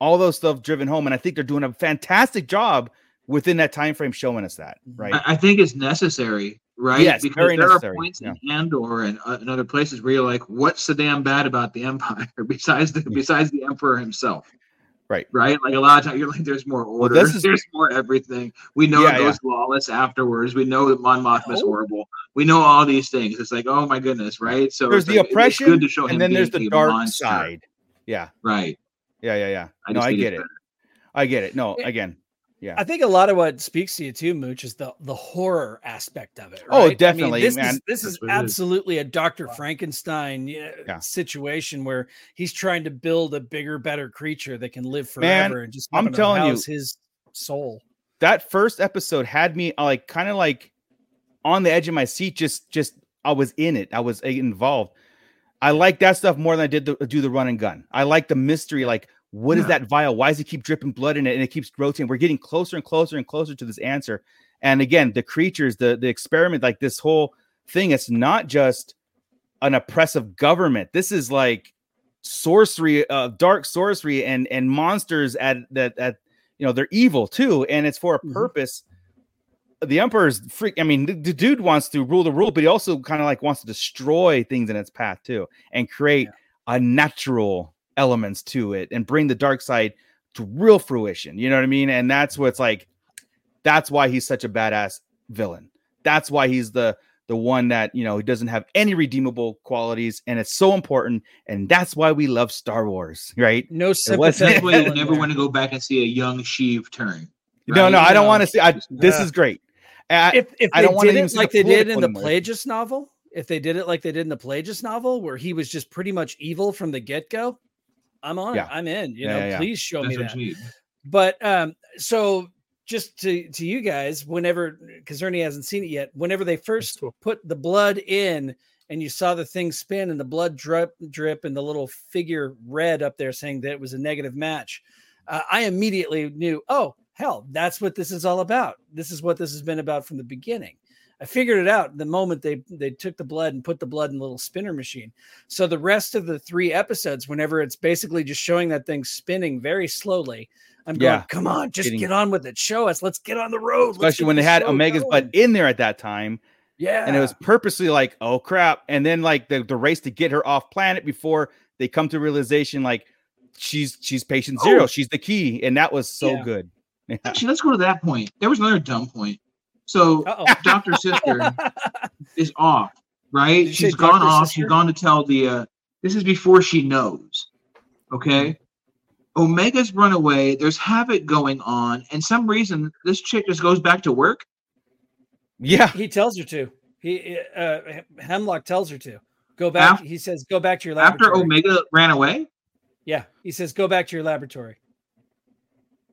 all those stuff driven home, and I think they're doing a fantastic job within that time frame showing us that right. I, I think it's necessary, right? Yes, because very there necessary, are points yeah. in Andor and, uh, and other places where you're like, "What's so damn bad about the Empire [LAUGHS] besides the besides the Emperor himself?" Right. Right? Like a lot of times you're like, there's more order, this is- [LAUGHS] there's more everything. We know Yeah, it goes lawless afterwards. We know that Mon Mothma's Oh. horrible. We know all these things. It's like, oh my goodness, right? So There's the like, oppression, good to show him and then there's the dark monster. side. Yeah, Right. yeah, yeah, yeah. I no, I get it. better. I get it. No, Yeah. I think a lot of what speaks to you too, Mooch, is the the horror aspect of it. Oh, right? I definitely, mean, this man. is this That's is what it is. absolutely a Doctor Frankenstein you know, Yeah. situation where he's trying to build a bigger, better creature that can live Man, forever and just I'm happen to telling you- house his soul. that first episode had me uh, like kind of like on the edge of my seat. Just, just I was in it. I was uh, involved. I like that stuff more than I did the, do the run and gun. I like the mystery. Like, what is Yeah. that vial? Why does it keep dripping blood in it? And it keeps rotating. We're getting closer and closer and closer to this answer. And again, the creatures, the the experiment, like this whole thing, it's not just an oppressive government. This is like sorcery, uh, dark sorcery, and and monsters at that at you know they're evil too, and it's for a Mhm. purpose. The emperor's freak. I mean, the, the dude wants to rule the rule, but he also kind of like wants to destroy things in its path too, and create unnatural elements to it, and bring the dark side to real fruition. You know what I mean? And that's what's like. That's why he's such a badass villain. That's why he's the the one that you know he doesn't have any redeemable qualities, and it's so important. And that's why we love Star Wars, right? No sympathetic. That's why you never want to go back and see a young Sheev turn. No, right? no, I don't No. want to see. I, this Uh, is great. I- if if I they don't wanna did it see like they did in the political Plagueis novel, if they did it like they did in the Plagueis novel, where he was just pretty much evil from the get go, I'm on. Yeah. I'm in. You Yeah, know, yeah, yeah. please show me that. what you need. But um, so just to to you guys, whenever because Ernie hasn't seen it yet, whenever they first cool. put the blood in and you saw the thing spin and the blood drip drip and the little figure red up there saying that it was a negative match, uh, I immediately knew, oh hell, that's what this is all about. This is what this has been about from the beginning. I figured it out the moment they they took the blood and put the blood in the little spinner machine. So the rest of the three episodes, whenever it's basically just showing that thing spinning very slowly, I'm going, Yeah. come on, just Getting- get on with it. Show us. Let's get on the road. Let's especially when they had Omega's going." butt in there at that time, Yeah. and it was purposely like, oh crap, and then like the, the race to get her off planet before they come to realization like she's she's patient zero, Oh. she's the key, and that was so Yeah. good. [LAUGHS] Yeah. Actually, let's go to that point. There was another dumb point. So Doctor Sister [LAUGHS] is off, right? Did She's gone Dr. off. Sister? She's gone to tell the. uh This is before she knows. Okay. Omega's run away. There's havoc going on, and some reason this chick just goes back to work. Yeah, he tells her to. He uh, Hemlock tells her to go back. Af- he says, "Go back to your laboratory." After Omega ran away, yeah, he says, "Go back to your laboratory."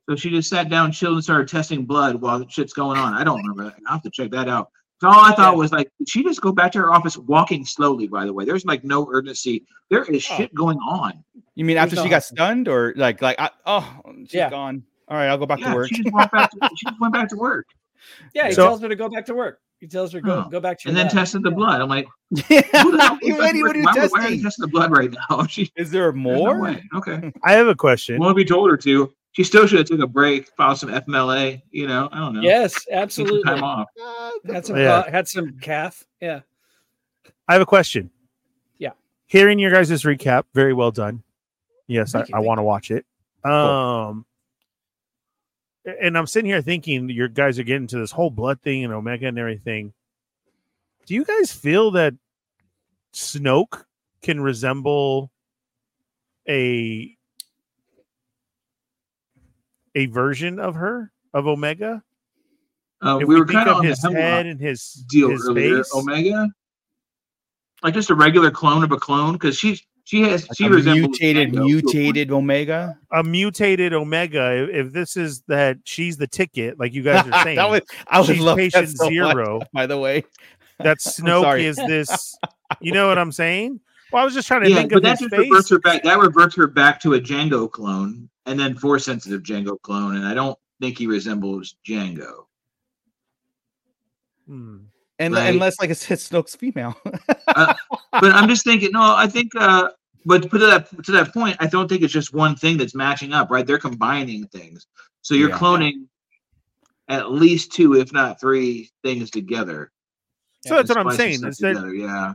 So she just sat down, chilled, and started testing blood while the shit's going on. I don't remember that. I will have to check that out. So all I thought Yeah. was like, did she just go back to her office walking slowly? By the way, there's like no urgency. There is shit going on. you mean There's after no she got stunned, or like like I, oh she's Yeah. gone. All right, I'll go back Yeah, to work. she just [LAUGHS] went back. To, she just went back to work, Yeah, he So- tells her to go back to work. He tells her go Oh. go back to your and then lab." tested the blood. I'm like, [LAUGHS] yeah, who the hell you goes back what, are- what work? are you why, why are you testing the blood right now? [LAUGHS] She, Is there there's no more? way. Okay. I have a question. Well, we told her to, she still should have took a break, filed some FMLA. You know, I don't know. Yes, Take some absolutely. time off. Had some Yeah. uh, had some calf. Yeah. I have a question. Yeah. Hearing your guys' recap, very well done. Yes, I, Thank you, I want to watch it. Um, and I'm sitting here thinking your guys are getting to this whole blood thing and Omega and everything. Do you guys feel that Snoke can resemble a a version of her of Omega? Uh, If we we, were think kind of of on the his head and his deal his earlier. face. Omega, like just a regular clone of a clone, because she's she has Like she a resembles mutated, Jango to a mutated Omega. a mutated Omega. If, if this is that she's the ticket, like you guys are [LAUGHS] saying, that was, I would she's love that patient so much, zero. [LAUGHS] by the way. that [LAUGHS] Snoke is this. You know what I'm saying? Well, I was just trying to Yeah, think but of that his just reverts her back. That reverts her back to a Jango clone, and then force sensitive Jango clone, and I don't think he resembles Jango. Hmm. And Right. unless, like I said, Snoke's female. [LAUGHS] But I'm just thinking, no, I think, uh, but to put to that to that point, I don't think it's just one thing that's matching up, right? They're combining things, so you're Yeah. cloning at least two, if not three, things together. So that's what I'm saying. stuff Is that together, yeah.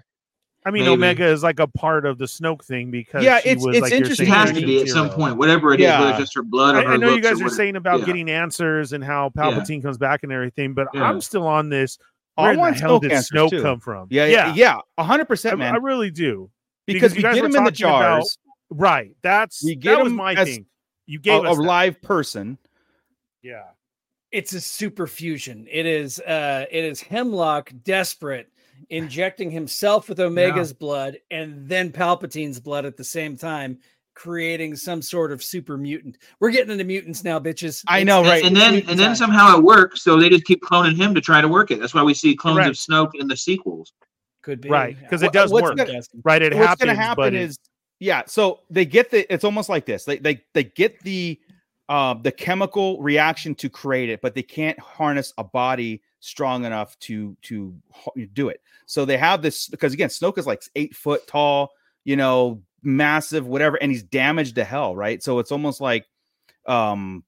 I mean, Maybe. Omega is like a part of the Snoke thing because Yeah, it's- was it's like interesting She saying, has to be at some point, whatever it is, whether it's just her blood or I, her I know you guys are saying about Yeah. getting answers and how Palpatine comes back and everything, but Yeah. I'm still on this. I Where in the hell Snoke did Snoke too. come from? Yeah, yeah, yeah, a hundred percent, man. I really do. because, you we guys get him in the talking about jars, Right. That's We that get was him my as thing. You gave a us that. live person. Yeah. it's a super fusion. It is uh it is Hemlock desperate injecting himself with Omega's blood and then Palpatine's blood at the same time, creating some sort of super mutant. We're getting into mutants now, bitches. I know, it's right. And then and then time. somehow it works, so they just keep cloning him to try to work it. That's why we see clones Correct. of Snoke in the sequels. could be Right, 'cause it does what's work. gonna- Right. It what's happens, going to happen is yeah so they get the it's almost like this they they, they get the uh the chemical reaction to create it but they can't harness a body strong enough to to do it. So they have this because again snoke is like eight foot tall you know massive whatever and he's damaged to hell right? So it's almost like um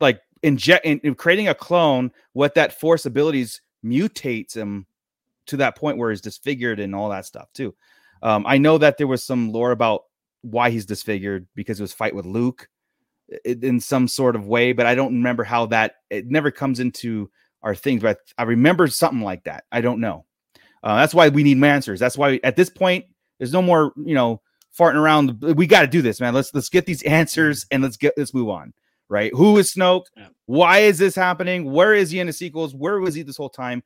like inject in, in creating a clone what that force abilities mutates him to that point where he's disfigured and all that stuff too. Um, I know that there was some lore about why he's disfigured because it was fight with Luke in some sort of way, but I don't remember how that it never comes into our things. But I remember something like that. I don't know. Uh, that's why we need answers. That's why at this point there's no more you know farting around. We got to do this, man. Let's let's get these answers and let's get let's move on. Right? Who is Snoke? Yeah. Why is this happening? Where is he in the sequels? Where was he this whole time?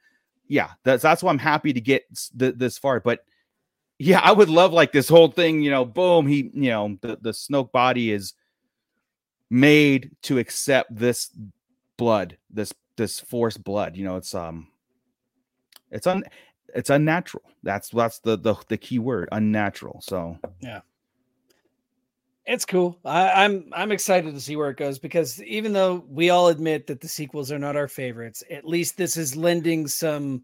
Yeah, that's that's why I'm happy to get th- this far. But yeah, I would love like this whole thing, you know, boom, he, you know, the, the Snoke body is made to accept this blood, this this forced blood. You know, it's um it's un it's unnatural. That's that's the the, the key word, unnatural. So yeah, It's cool. I, I'm I'm excited to see where it goes because even though we all admit that the sequels are not our favorites, at least this is lending some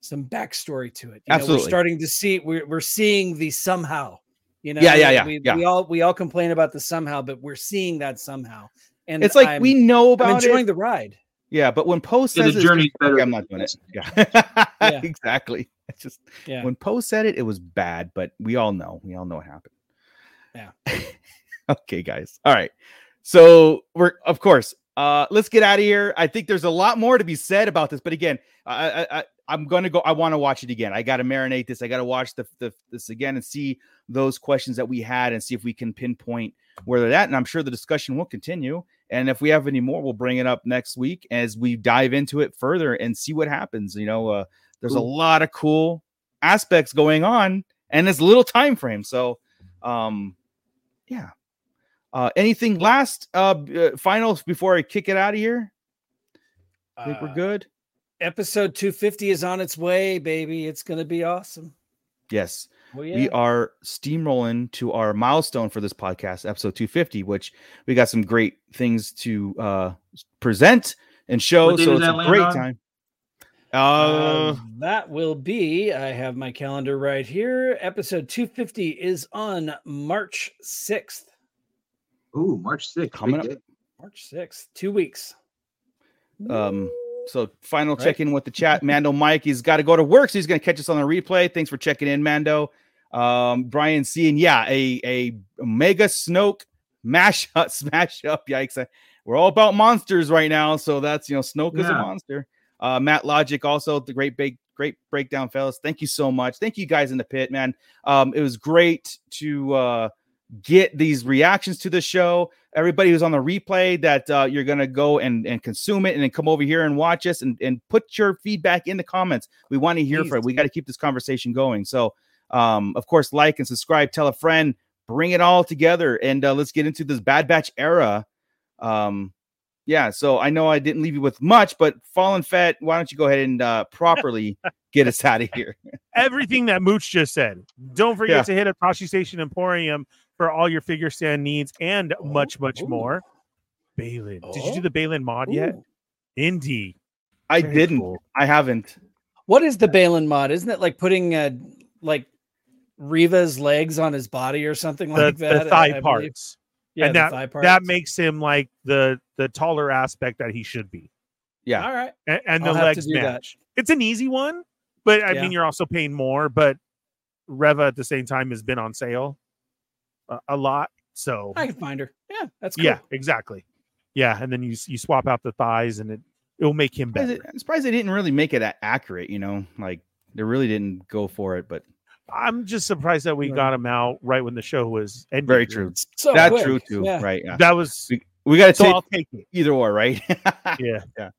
some backstory to it. You know, Absolutely. we're starting to see we're we're seeing the somehow. You know, Yeah, yeah, yeah, We, yeah. we all we all complain about the somehow, but we're seeing that somehow. And it's like I'm, we know I'm about enjoying it. the ride. Yeah, but when Poe Yeah, says the it's- better okay, I'm not doing it. Yeah, [LAUGHS] Yeah. exactly. It's just Yeah. when Poe said it, it was bad, but we all know. We all know what happened. Yeah. [LAUGHS] okay, guys. All right. So we're of course. Uh, let's get out of here. I think there's a lot more to be said about this, but again, I, I, I I'm gonna go. I want to watch it again. I got to marinate this. I got to watch the, the this again and see those questions that we had and see if we can pinpoint where they're at. And I'm sure the discussion will continue. And if we have any more, we'll bring it up next week as we dive into it further and see what happens. You know, uh, there's a lot of cool aspects going on and it's little time frame. So, um, yeah. Uh, anything last uh, uh finals before I kick it out of here? I think we're Uh, good. Episode 250 is on its way, baby. It's gonna be awesome. Yes. Oh yeah. we are steamrolling to our milestone for this podcast, episode 250, which we got some great things to uh present and show. So it's a great on? time. Uh, Um, that will be. I have my calendar right here. Episode 250 is on March 6th. Ooh, March 6th. Coming up. day. March 6th. Two weeks. um, so final Right. check in with the chat. Mando Mike, he's got to go to work, so he's gonna catch us on the replay. Thanks for checking in, Mando. Um, Brian C, and yeah, a a Omega Snoke mash up, [LAUGHS] smash up. Yikes! We're all about monsters right now, so that's you know Snoke is a monster. Uh, Matt Logic also the great big great breakdown, fellas. Thank you so much. Thank you guys in the pit, man. Um, it was great to uh get these reactions to the show. Everybody who's on the replay that uh, you're gonna go and and consume it and then come over here and watch us and and put your feedback in the comments. We want to hear from it. We got to keep this conversation going. So, um, of course, like and subscribe, tell a friend, bring it all together, and uh, let's get into this Bad Batch era. Um, yeah. So I know I didn't leave you with much, but Fallen Fett, why don't you go ahead and uh, properly get us out of here? [LAUGHS] Everything that Mooch just said. Don't forget Yeah. to hit up Tosche Station Emporium for all your figure stand needs and much, much ooh. more. Baylan. Did you Oh. do the Baylan mod yet? Ooh. Indeed. I Very didn't. cool. I haven't. What is the Baylan mod? Isn't it like putting uh like Reva's legs on his body or something The, like that? the thigh I- I believe? parts. Yeah, and the that, thigh that makes him like the the taller aspect that he should be. Yeah. all right. And, and the I'll have to legs do that. match. It's an easy one, but I Yeah. mean you're also paying more, but Reva at the same time has been on sale a, a lot. So I can find her. Yeah, that's cool. yeah, exactly. Yeah, and then you you swap out the thighs, and it it will make him better. I'm surprised they didn't really make it that accurate. You know, like they really didn't go for it. But I'm just surprised that we Right. got him out right when the show was ending. very true. So That's quick. true too. Yeah. Right? Yeah. That was We, we got to so take I'll take it. either or, right? [LAUGHS] Yeah, Yeah.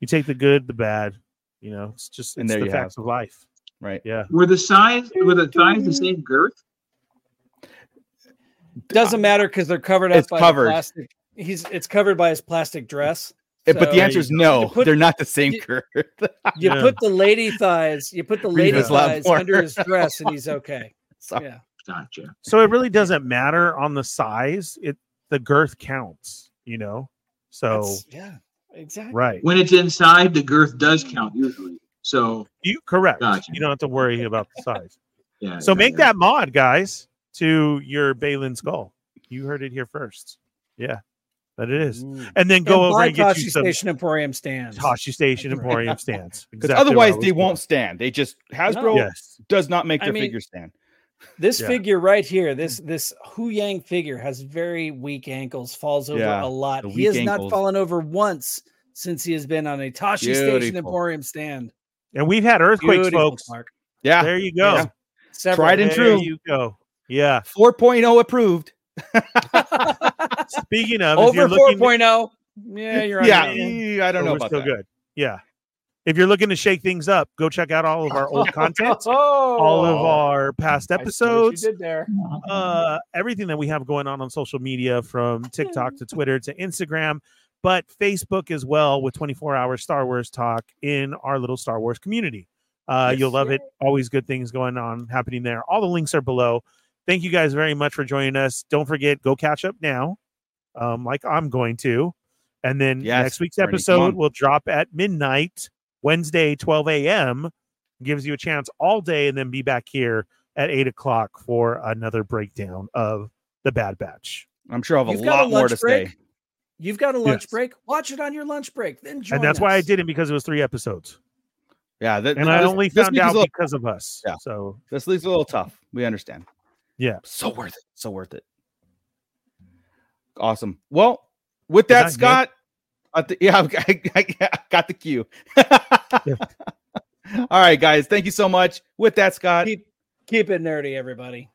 You take the good, the bad. You know, it's just And there the you facts of life. right. Yeah. Were the size were the thighs the mm-hmm. same girth? Doesn't matter because they're covered up It's by covered. The plastic. He's it's covered by his plastic dress. Eh, but the answer is no. put- they're not the same you- girth. [LAUGHS] You Yeah. put the lady thighs. You put the lady his thighs under his dress, and he's [LAUGHS] okay. Sorry. Yeah. Gotcha. So it really doesn't matter on the size. It the girth counts. You know. So That's- yeah. Exactly. right. When it's inside, the girth does count usually. So You correct. Gotcha. You don't have to worry about the size. [LAUGHS] yeah. So yeah, make yeah. that mod, guys, to your Baylan Skoll. You heard it here first. Yeah, that it is. And then go and over buy and get Tosche you some Station Emporium stands. Tosche Station Emporium [LAUGHS] stands. Because Exactly otherwise they was won't stand. They just Hasbro No. Yes. does not make I their mean- figure stand. This Yeah. figure right here, this this Huyang figure has very weak ankles, falls over Yeah, a lot. He has weak not fallen over once since he has been on a Tosche Station Emporium stand. And we've had earthquakes, Beautiful, folks. Mark. Yeah. There you go. Yeah. Several. Tried and There true. you go. Yeah. 4.0 approved. Speaking of, if Over you're looking, 4.0. Yeah, you're on yeah. I don't know about still that. good. Yeah. If you're looking to shake things up, go check out all of our old content, Oh, all of our past I see what you episodes, did there. uh, everything that we have going on on social media from TikTok to [LAUGHS] Twitter to Instagram, but Facebook as well with 24 hour Star Wars talk in our little Star Wars community. Uh, Yes. You'll love it. Always good things going on happening there. All the links are below. Thank you guys very much for joining us. Don't forget, go catch up now, um, like I'm going to. And then Yes, next week's Bernie, episode will drop at midnight, Wednesday, 12 a.m. Gives you a chance all day and then be back here at eight o'clock for another breakdown of the Bad Batch. I'm sure I'll have You've a got a lot more to break? say. You've got a lunch Yes. break. Watch it on your lunch break. Then join and that's why I did it because it was three episodes. Yeah. That, And I this- only found out little- because of us. Yeah. So This leaves a little tough. We understand. Yeah. So worth it. So worth it. Awesome. Well, with that, that Scott, I thi- yeah, [LAUGHS] I, I- I got the cue. [LAUGHS] All right, guys. Thank you so much. With that, Scott, Keep keep it nerdy, everybody.